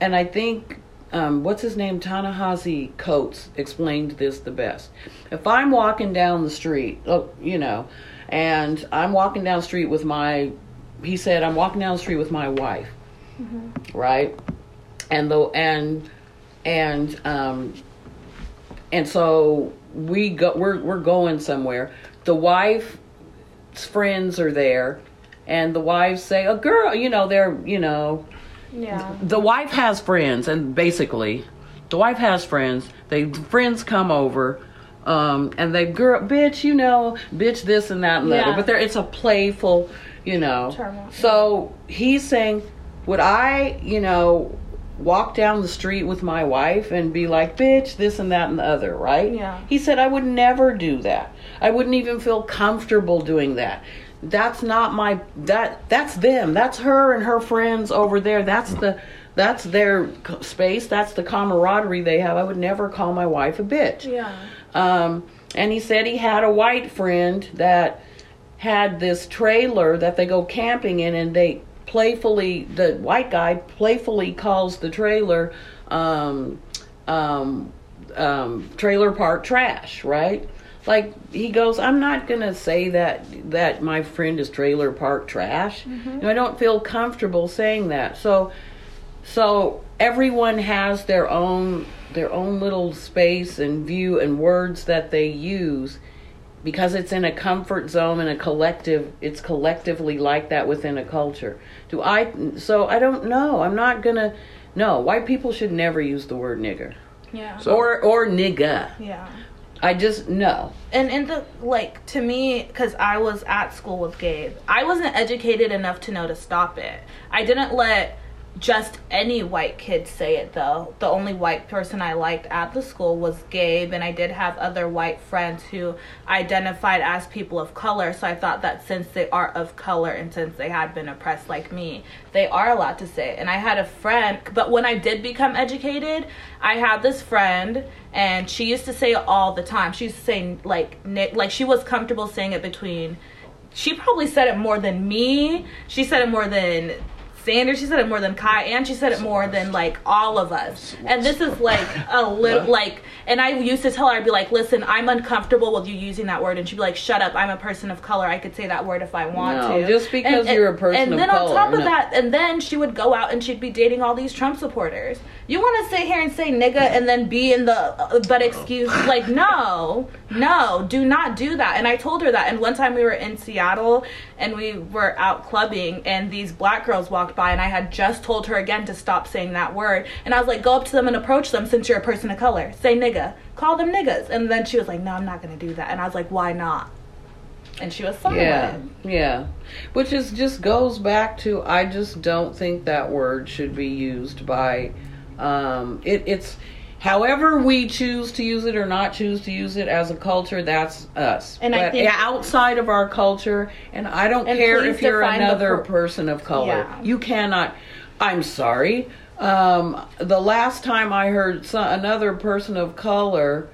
and I think um, what's his name, Ta-Nehisi Coates explained this the best. If I'm walking down the street, oh, you know, and I'm walking down the street with my, he said, I'm walking down the street with my wife, right? And the and and um and so we go we're we're going somewhere. The wife's friends are there and the wives say, "A girl, you know, they're, you know, yeah. the wife has friends and basically the wife has friends. They friends come over um and they girl bitch you know bitch this and that and Yeah. other. But there it's a playful you know. Turmoil. so he's saying would i you know walk down the street with my wife and be like bitch this and that and the other right? Yeah. he said i would never do that. I wouldn't even feel comfortable doing that that's not my that that's them. That's her and her friends over there. That's the that's their space. That's the camaraderie they have. I would never call my wife a bitch. Yeah. Um, and he said he had a white friend that had this trailer that they go camping in, and they playfully, the white guy playfully calls the trailer um, um, um, trailer park trash, right? Like he goes, I'm not gonna say that that my friend is trailer park trash. Mm-hmm. You know, I don't feel comfortable saying that. So so everyone has their own their own little space and view and words that they use. Because it's in a comfort zone and a collective it's collectively like that within a culture. Do i so i don't know. I'm not gonna no white people should never use the word nigger. Yeah. So- or or nigga. Yeah i just no and in the like to me because i was at school with gabe i wasn't educated enough to know to stop it. I didn't let just any white kid say it though. The only white person I liked at the school was Gabe, and I did have other white friends who identified as people of color. So I thought that since they are of color and since they had been oppressed like me, they are allowed to say it. And I had a friend, but when I did become educated, I had this friend, and she used to say it all the time. She used to say like Nick, like she was comfortable saying it between. She probably said it more than me. She said it more than Sanders, she said it more than Kai, and she said it more than like all of us. And this is like a little like, and I used to tell her, I'd be like, listen, I'm uncomfortable with you using that word, and she'd be like, shut up, I'm a person of color, I could say that word if I want No, to. just because And- you're a person and of then on color, top of no. that, and then she would go out and she'd be dating all these Trump supporters. You want to sit here and say nigga and then be in the uh, but excuse like no, no, do not do that. And I told her that. And one time we were in Seattle and we were out clubbing and these black girls walked by and I had just told her again to stop saying that word. And I was like, go up to them and approach them since you're a person of color. Say nigga. Call them niggas. And then she was like, no, I'm not gonna do that. And I was like, why not? And she was silent. Yeah, yeah. Which is just goes back to I just don't think that word should be used by um it it's however we choose to use it or not choose to use it as a culture that's us. And I think- outside of our culture and I don't And care if you're another per- person of color. Yeah. You cannot I'm sorry. Um the last time I heard some, another person of color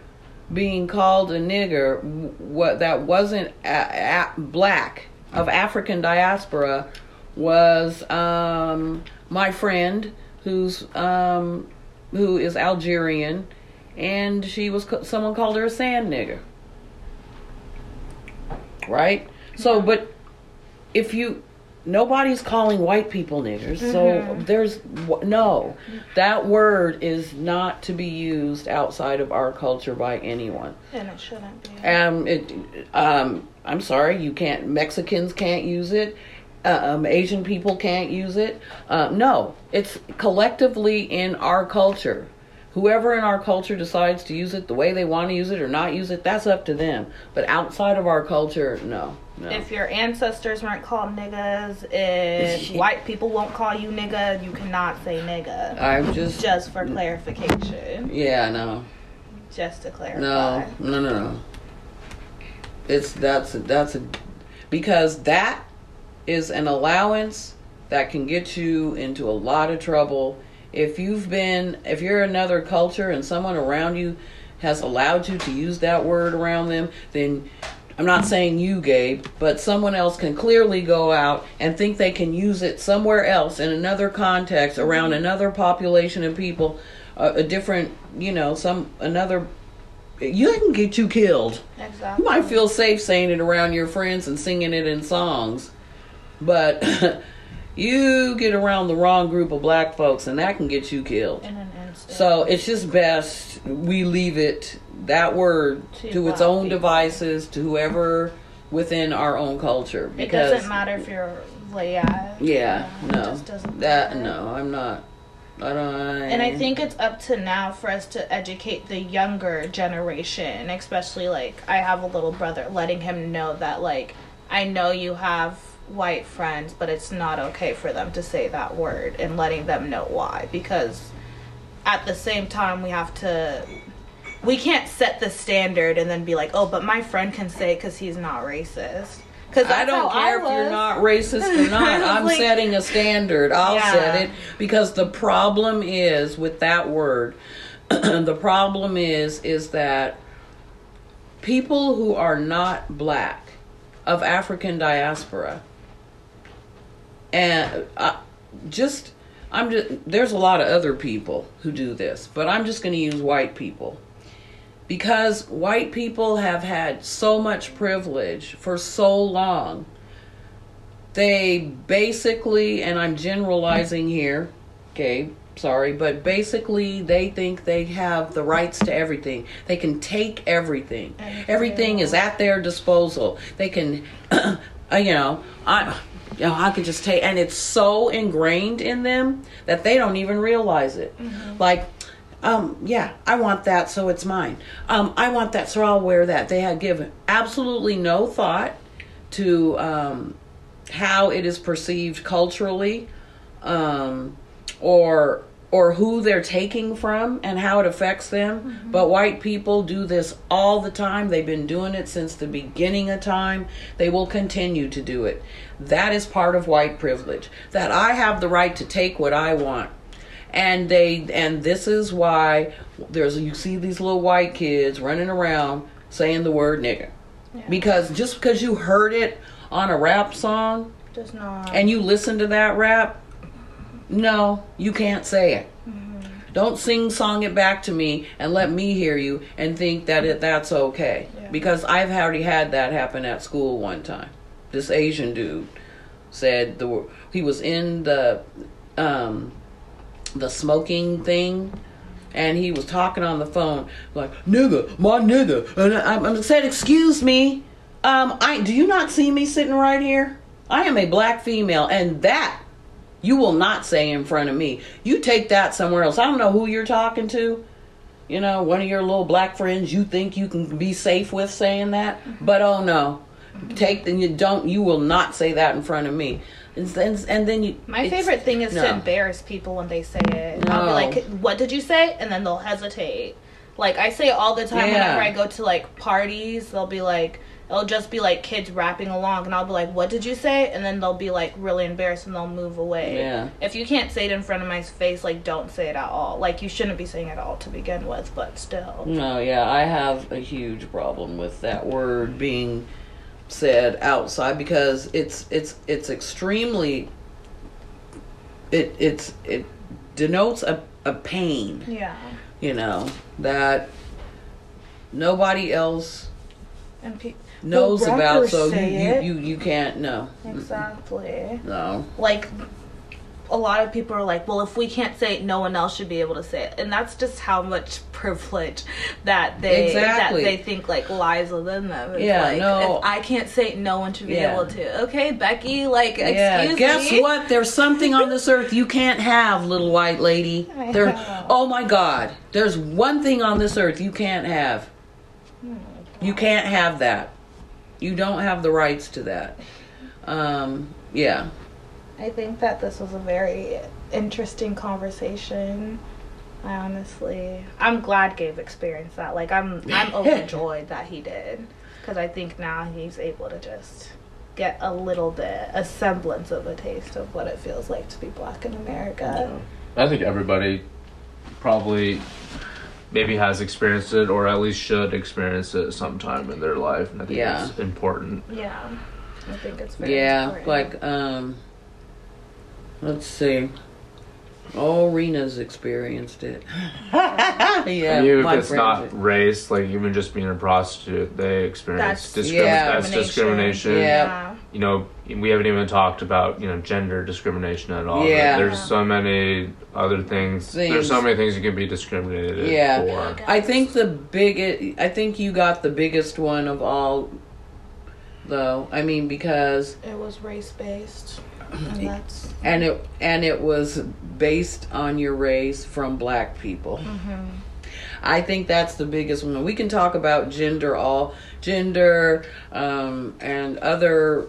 being called a nigger what that wasn't a, a, black of African diaspora was um, my friend who's um, who is Algerian and she was someone called her a sand nigger right so but if you nobody's calling white people niggers so there's no that word is not to be used outside of our culture by anyone And it shouldn't be. um, it, um, I'm sorry, you can't. Mexicans can't use it. Um, Asian people can't use it. Uh, no, it's collectively in our culture. Whoever in our culture decides to use it the way they want to use it or not use it, that's up to them. But outside of our culture, no, no. If your ancestors weren't called niggas, if white people won't call you nigga, you cannot say nigga. I'm just, Just for clarification. yeah, no, Just to clarify. no, no, no, no. It's that's that's a because that is an allowance that can get you into a lot of trouble if you've been if you're another culture and someone around you has allowed you to use that word around them then I'm not saying you, Gabe, but someone else can clearly go out and think they can use it somewhere else in another context around another population of people, uh, a different, you know, some another. You can get you killed. Exactly. You might feel safe saying it around your friends and singing it in songs, but you get around the wrong group of black folks and that can get you killed. In an. So it's just best we leave it that word To to its own people. devices to whoever within our own culture it doesn't matter if you're, like, yeah. yeah, it no, just doesn't that matter. no, I'm not. I don't. And I think it's up to now for us to educate the younger generation, especially like I have a little brother, letting him know that like I know you have white friends, but it's not okay for them to say that word and letting them know why because at the same time we have to we can't set the standard and then be like, "Oh, but my friend can say cuz he's not racist." Cuz I don't care if you're not racist or not. I'm Like- setting a standard. I'll Yeah. set it because the problem is with that word. the problem is is that people who are not black of African diaspora and uh, just I'm just there's a lot of other people who do this, but I'm just going to use white people because white people have had so much privilege for so long. They basically, and I'm generalizing here, okay, sorry, but basically they think they have the rights to everything. They can take everything. Everything is at their disposal. They can, uh, you know, I. You know, I could just take, and it's so ingrained in them that they don't even realize it. Like, um, yeah, I want that, so it's mine. Um, I want that, so I'll wear that. They have given absolutely no thought to um, how it is perceived culturally, um, or or who they're taking from and how it affects them. Mm-hmm. But white people do this all the time. They've been doing it since the beginning of time. They will continue to do it. That is part of white privilege. That I have the right to take what I want. And they and this is why there's you see these little white kids running around saying the word nigger. Because just because you heard it on a rap song Just not. and you listen to that rap, no, you can't say it. Don't sing song it back to me and let me hear you and think that it that's okay. Yeah. Because I've already had that happen at school one time. This Asian dude said the he was in the um the smoking thing and he was talking on the phone like nigga my nigga and I, I said excuse me um I do you not see me sitting right here I am a black female and that you will not say in front of me. You take that somewhere else. I don't know who you're talking to. You know, one of your little black friends you think you can be safe with saying that. But oh no. Take then you don't you will not say that in front of me. And then and then you My favorite thing is no. to embarrass people when they say it. I'll be like, "What did you say?" And then they'll hesitate. Like I say all the time Yeah. whenever I go to like parties. They'll be like, it'll just be like kids rapping along, and I'll be like, "What did you say?" And then they'll be like really embarrassed and they'll move away. Yeah. If you can't say it in front of my face, like don't say it at all. Like you shouldn't be saying it at all to begin with, but still. No, yeah, I have a huge problem with that word being said outside because it's it's it's extremely it it's it denotes a, a pain, Yeah. you know, that nobody else and pe- knows about so you, you, you you can't know. exactly. No. Like a lot of people are like, well, if we can't say it, no one else should be able to say it, and that's just how much privilege that they Exactly. that they think like lies within them. It's Yeah, like, no. if I can't say it, no one should be Yeah. able to. Okay, Becky, like, Yeah, excuse guess me. what? There's something on this earth you can't have, little white lady. There. Oh my god. There's one thing on this earth you can't have. Oh you can't have that. You don't have the rights to that. Um, yeah. I think that this was a very interesting conversation. I honestly, I'm glad Gabe experienced that. Like, I'm, I'm overjoyed that he did, because I think now he's able to just get a little bit, a semblance of a taste of what it feels like to be black in America. I think everybody probably maybe has experienced it or at least should experience it sometime in their life. And I think Yeah. it's important. Yeah, I think it's very Yeah, important. like um let's see. Oh, Rena's experienced it. yeah, and even my if it's not are- race, like even just being a prostitute, they experience That's- discrimin- Yeah. that's discrimination. Yeah. You know, we haven't even talked about you know gender discrimination at all. Yeah. There's so many other things. There's so many things you can be discriminated Yeah. for. I think the biggest. I think you got the biggest one of all, though. I mean, because it was race based, and that's and it and it was based on your race from black people. I think that's the biggest one. We can talk about gender, all gender, um, and other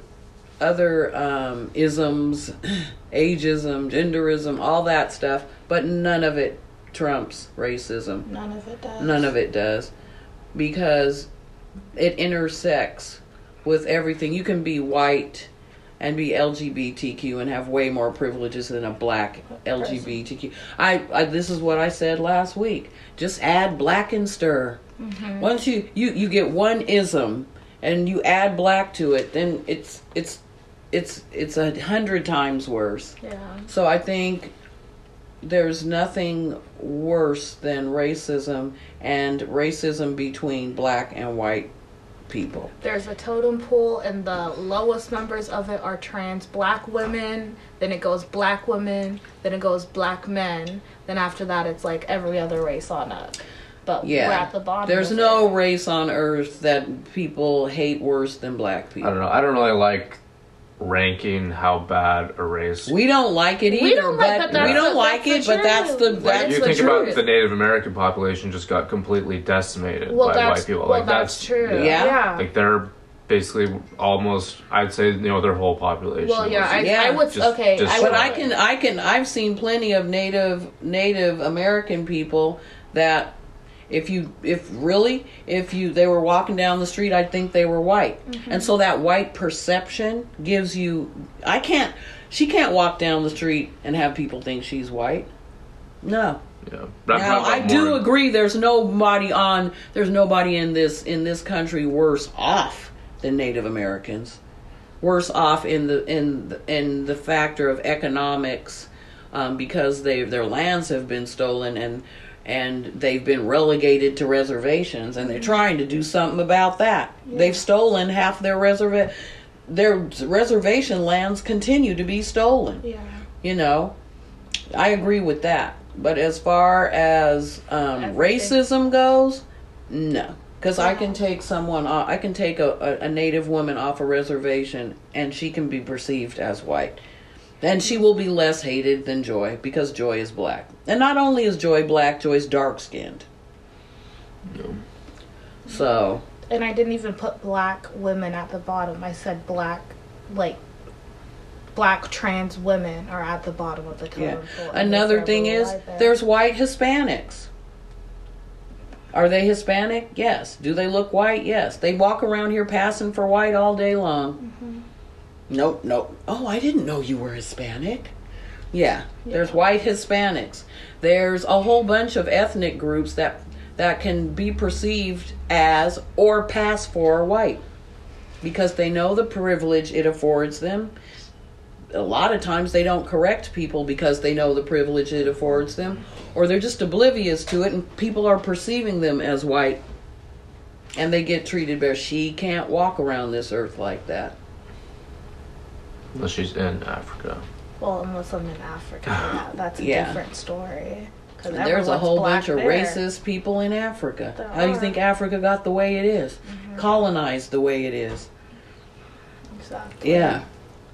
other um, isms, ageism, genderism, all that stuff, but none of it trumps racism. none of it does. None of it does. Because it intersects with everything. You can be white and be LGBTQ and have way more privileges than a black LGBTQ. I, I this is what I said last week. Just add black and stir. Once you, you you get one ism and you add black to it, then it's it's it's it's a hundred times worse. Yeah. So I think there's nothing worse than racism and racism between black and white people. There's a totem pool, and the lowest members of it are trans black women. Then it goes black women. Then it goes black men. Then after that, it's like every other race on up. But Yeah. we're at the bottom. There's no it. race on earth that people hate worse than black people. I don't know. I don't really like ranking how bad a race. We don't like it either, We don't like but that we that's don't the- like that's it, the but that's the truth. Like, you the think truth. about the Native American population just got completely decimated Well, by that's white people. well, like that's, true. Yeah. Yeah. Like they're basically almost I'd say you know their whole population. Well, yeah, was- I, Yeah. I would. Just- okay, just I But. I can, I can, I've seen plenty of native Native American people that, if you, if really, if you, they were walking down the street, I'd think they were white, and so that white perception gives you. I can't. She can't walk down the street and have people think she's white. No. yeah. I'm Now I do more- agree. There's nobody on. There's nobody in this in this country worse off than Native Americans. Worse off in the in the, in the factor of economics, um, because they their lands have been stolen and and they've been relegated to reservations, and they're trying to do something about that. They've stolen half their reserva Their reservation lands continue to be stolen. Yeah. you know? I agree with that. But as far as um, racism goes no. Because i can take someone off, i can take a, a, a native woman off a reservation and she can be perceived as white and she will be less hated than joy because joy is black and not only is joy black joy's dark skinned No. so And I didn't even put black women at the bottom. I said black, like, black trans women are at the bottom of the totem Yeah. Another thing is there's white Hispanics. Are they Hispanic? Yes. Do they look white? Yes. They walk around here passing for white all day long. Mm-hmm. Nope, nope. Oh, I didn't know you were Hispanic. Yeah, there's white Hispanics. There's a whole bunch of ethnic groups that that can be perceived as or pass for white because they know the privilege it affords them a lot of times they don't correct people because they know the privilege it affords them or they're just oblivious to it and people are perceiving them as white and they get treated better she can't walk around this earth like that unless she's in Africa. Well, unless I'm in Africa, yeah, that's a Yeah. different story. 'Cause and there's a everyone's whole black bunch of there. racist people in africa There how do you are. think africa got the way it is? Mm-hmm. colonized the way it is Exactly. yeah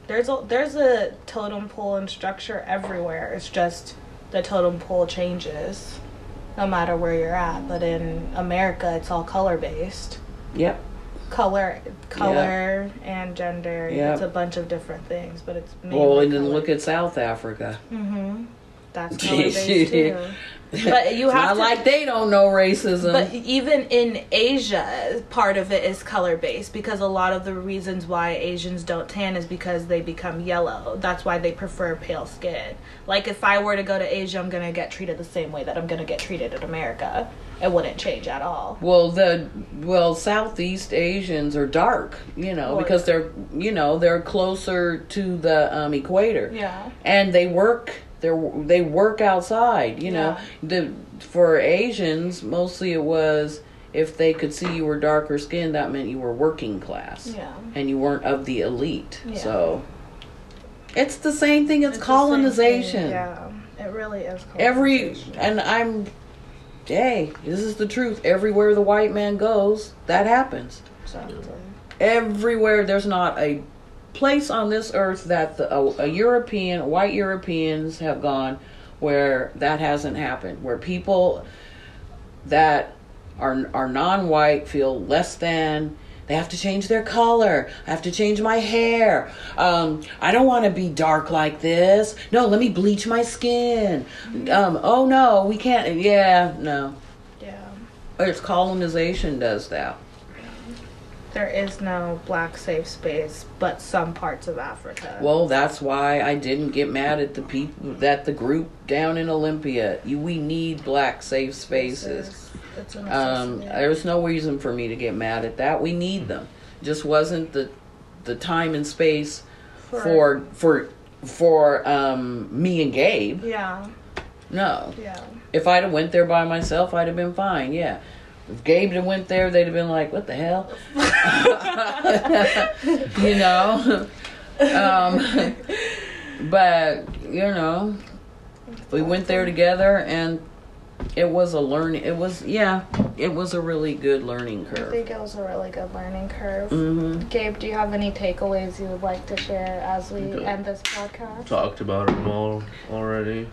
There's a there's a totem pole and structure everywhere. It's just the totem pole changes, no matter where you're at. But in America, it's all color based. yep Color, color, and gender. Yep. It's a bunch of different things, but it's well and then look at south africa Mm-hmm. That's color based too. But you have not to. like they don't know racism but even in Asia, part of it is color based because a lot of the reasons why Asians don't tan is because they become yellow. That's why they prefer pale skin. Like if I were to go to Asia, I'm gonna get treated the same way that I'm gonna get treated in America. It wouldn't change at all. Well, the well Southeast Asians are dark, you know, Well, because they're you know they're closer to the um, equator, Yeah. and they work they they work outside, you know. The for Asians mostly it was if they could see you were darker skinned, that meant you were working class, Yeah. and you weren't of the elite. Yeah. So it's the same thing as It's colonization. thing, Yeah. It really is. Every and I'm, hey, this is the truth. Everywhere the white man goes, that happens. Exactly. Everywhere there's not a place on this earth that the, a, a European, white Europeans have gone where that hasn't happened. Where people that are are non-white feel less than. They have to change their color. I have to change my hair. Um, I don't want to be dark like this. No, let me bleach my skin. Um, oh no, we can't. Yeah, no. Yeah. It's colonization does that. There is no black safe space, but some parts of Africa. Well, that's why I didn't get mad at the people that the group down in Olympia. You, we need black safe spaces. It's, it's Um, there's no reason for me to get mad at that. We need them. Just wasn't the the time and space for for for um, me and Gabe. Yeah, No. yeah. If I'd have went there by myself, I'd have been fine. Yeah. If Gabe had went there, they'd have been like, "What the hell?" you know. um, but you know, we went there together, and it was a learning. It was yeah, it was a really good learning curve. I think it was a really good learning curve. hmm Gabe, do you have any takeaways you would like to share as we Okay. end this podcast? Talked about them all already.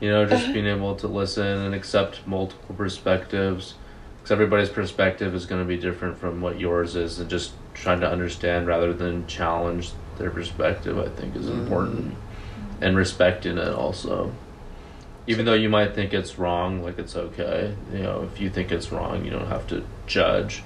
You know, just being able to listen and accept multiple perspectives. Because everybody's perspective is going to be different from what yours is, and just trying to understand rather than challenge their perspective, I think, is important, and respecting it also. Even though you might think it's wrong, like it's okay. You know, if you think it's wrong, you don't have to judge.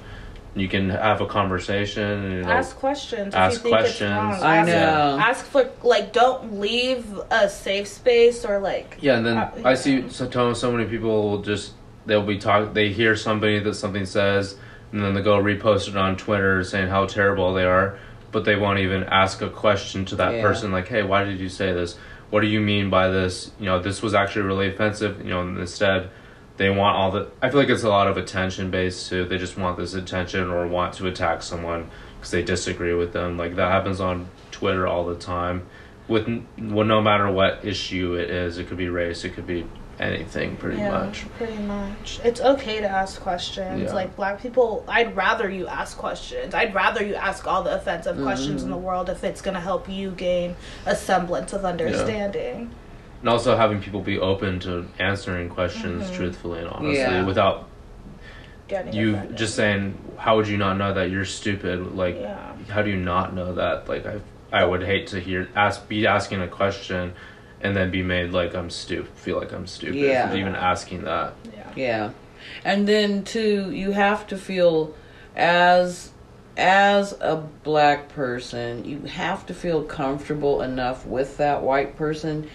You can have a conversation. You know, ask questions. ask if you think questions. It's wrong. I ask, know. Ask for like, don't leave a safe space or like. Yeah, and then Uh, I see so, so many people will just they'll be talk they hear somebody that something says and then they go repost it on Twitter saying how terrible they are, but they won't even ask a question to that Yeah. person like, "Hey, why did you say this? What do you mean by this? You know, this was actually really offensive." You know, and instead they want all the I feel like it's a lot of attention based too. They just want this attention or want to attack someone because they disagree with them. Like that happens on Twitter all the time with well, no matter what issue it is. It could be race, it could be anything pretty yeah, much. Pretty much. It's okay to ask questions. Yeah. Like black people, I'd rather you ask questions. I'd rather you ask all the offensive questions in the world if it's going to help you gain a semblance of understanding. And also having people be open to answering questions Mm-hmm. truthfully and honestly Yeah. without Getting you offended. just saying, "How would you not know that you're stupid?" Like, Yeah. how do you not know that? Like, I I would hate to hear ask be asking a question and then be made like I'm stupid, feel like I'm stupid Yeah. for even asking that. Yeah. Yeah. And then too, you have to feel as as a black person, you have to feel comfortable enough with that white person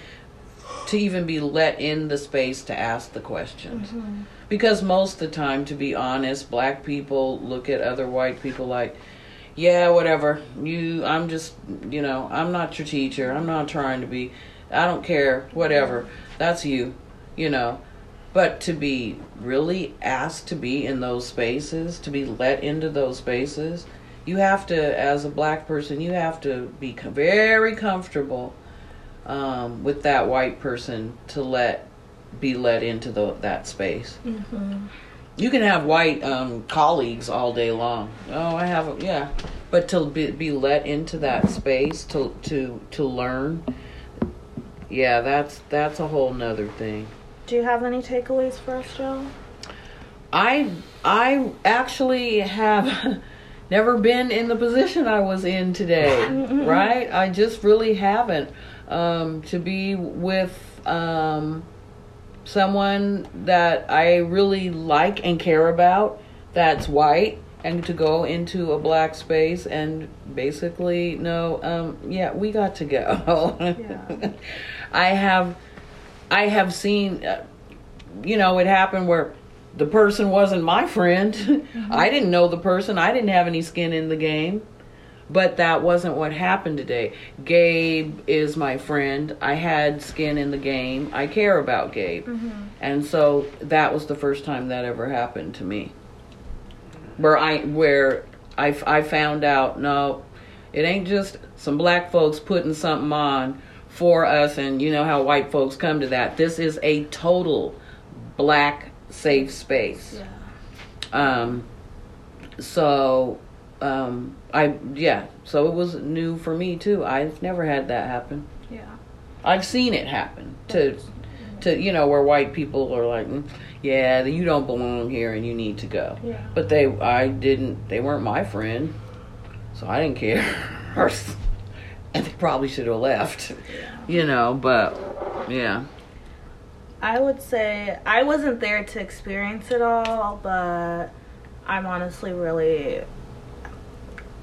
to even be let in the space to ask the questions. Mm-hmm. Because most of the time, to be honest, black people look at other white people like, yeah, whatever. You, I'm just, you know, I'm not your teacher. I'm not trying to be. I don't care. Whatever. That's you. You know. But to be really asked to be in those spaces, to be let into those spaces, you have to, as a black person, you have to be very comfortable um, with that white person to let be let into the, that space. You can have white um, colleagues all day long. Oh, I have, yeah, but to be, be let into that space to to to learn, yeah, that's that's a whole nother thing. Do you have any takeaways for us, Joe? I I actually have never been in the position I was in today, right? I just really haven't. Um, to be with um, someone that I really like and care about that's white and to go into a black space and basically no um yeah we got to go. Yeah. i have i have seen uh, you know it happened where the person wasn't my friend. I didn't know the person. I didn't have any skin in the game. But that wasn't what happened today. Gabe is my friend. I had skin in the game. I care about gabe. And so that was the first time that ever happened to me where I where I, I found out no, it ain't just some black folks putting something on for us, and you know how white folks come to that. This is a total black safe space. Yeah. Um, so um, I yeah, so it was new for me too. I've never had that happen. Yeah. I've seen it happen to to you know where white people are like, "Mm, yeah, you don't belong here and you need to go. Yeah. But they, I didn't. They weren't my friend, so I didn't care. and they probably should have left, you know. But yeah, I would say I wasn't there to experience it all, but I'm honestly really.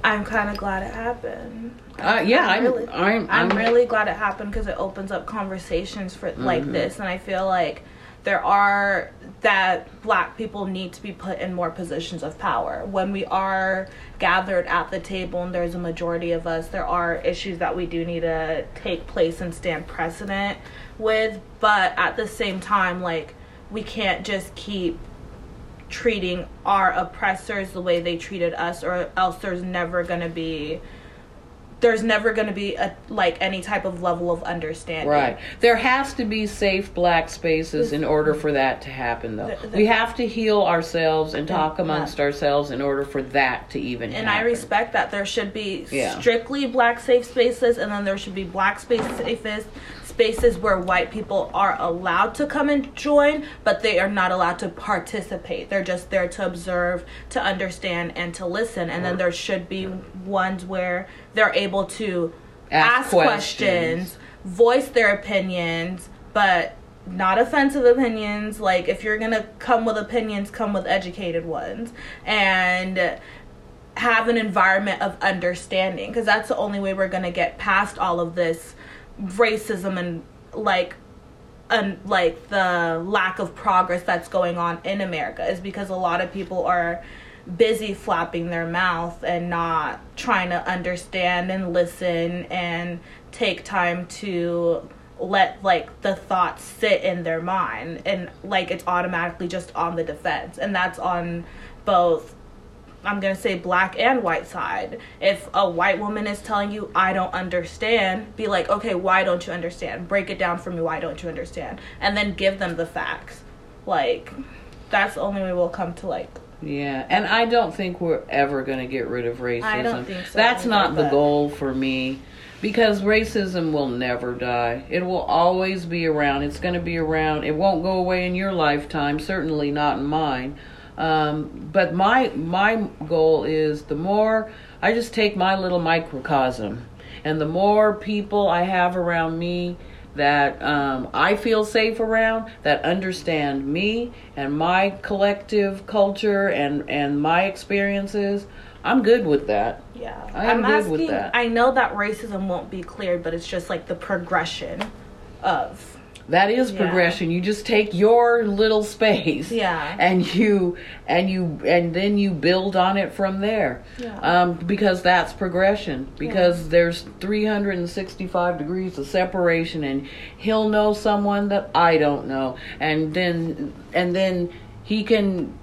I'm kind of glad it happened. uh, yeah, I'm, really- I'm, I'm, I'm, really glad it happened because it opens up conversations for like Mm-hmm. this, and I feel like there are that black people need to be put in more positions of power when we are gathered at the table and there's a majority of us there are issues that we do need to take place and stand precedent with but at the same time like we can't just keep treating our oppressors the way they treated us or else there's never going to be there's never going to be a like any type of level of understanding. Right. There has to be safe black spaces in order for that to happen, though. The- the- we have to heal ourselves and talk Yeah. amongst ourselves in order for that to even And I respect that. There should be Yeah. strictly black safe spaces, and then there should be black space safest spaces where white people are allowed to come and join, but they are not allowed to participate. They're just there to observe, to understand, and to listen. And then there should be ones where they're able to Ask ask, questions. questions, voice their opinions, but not offensive opinions. Like if you're gonna come with opinions, come with educated ones, and have an environment of understanding because that's the only way we're going to get past all of this racism and like and like the lack of progress that's going on in America is because a lot of people are busy flapping their mouth and not trying to understand and listen and take time to let like the thoughts sit in their mind. And like it's automatically just on the defense. And that's on both I'm gonna say black and white side. If a white woman is telling you, I don't understand, be like, okay, why don't you understand? Break it down for me, why don't you understand? And then give them the facts. Like, that's the only way we'll come to like, Yeah, and I don't think we're ever going to get rid of racism. I don't think so That's either, not the goal for me because racism will never die. It will always be around. It's going to be around. It won't go away in your lifetime, certainly not in mine. Um, but my my goal is the more I just take my little microcosm, and the more people I have around me that um, I feel safe around, that understand me and my collective culture and and my experiences, I'm good with that. yeah. I am I'm good with that. I know that racism won't be cleared, but it's just like the progression of, That is Yeah. progression. You just take your little space, Yeah. and you and you and then you build on it from there. Yeah. Um, because that's progression. Because there's 365 degrees of separation, and he'll know someone that I don't know, and then and then he can.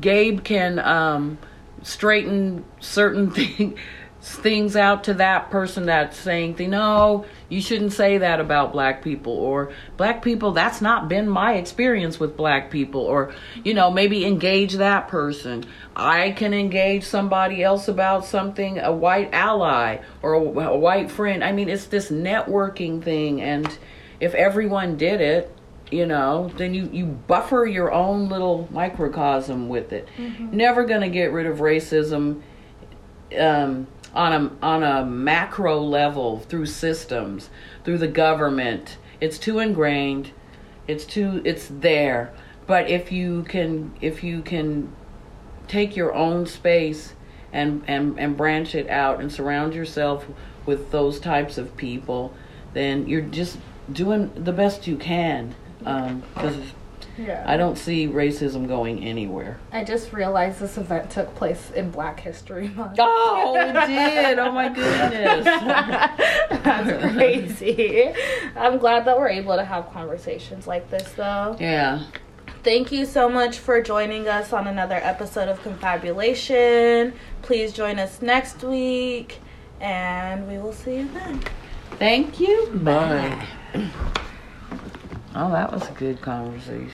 Gabe can um, straighten certain thing, things out to that person that's saying, no, you shouldn't say that about black people, or black people, that's not been my experience with black people, or, you know, maybe engage that person. I can engage somebody else about something, a white ally or a, a white friend. I mean, it's this networking thing, and if everyone did it, you know then you you buffer your own little microcosm with it never going to get rid of racism um on a on a macro level through systems through the government it's too ingrained it's too it's there. But if you can if you can take your own space and and and branch it out and surround yourself with those types of people then you're just doing the best you can um, because Yeah. I don't see racism going anywhere. I just realized this event took place in Black History Month. Oh, it did! Oh my goodness! That's crazy. I'm glad that we're able to have conversations like this, though. Yeah. Thank you so much for joining us on another episode of Confabulation. Please join us next week, and we will see you then. Thank you. Bye. Oh, that was a good conversation.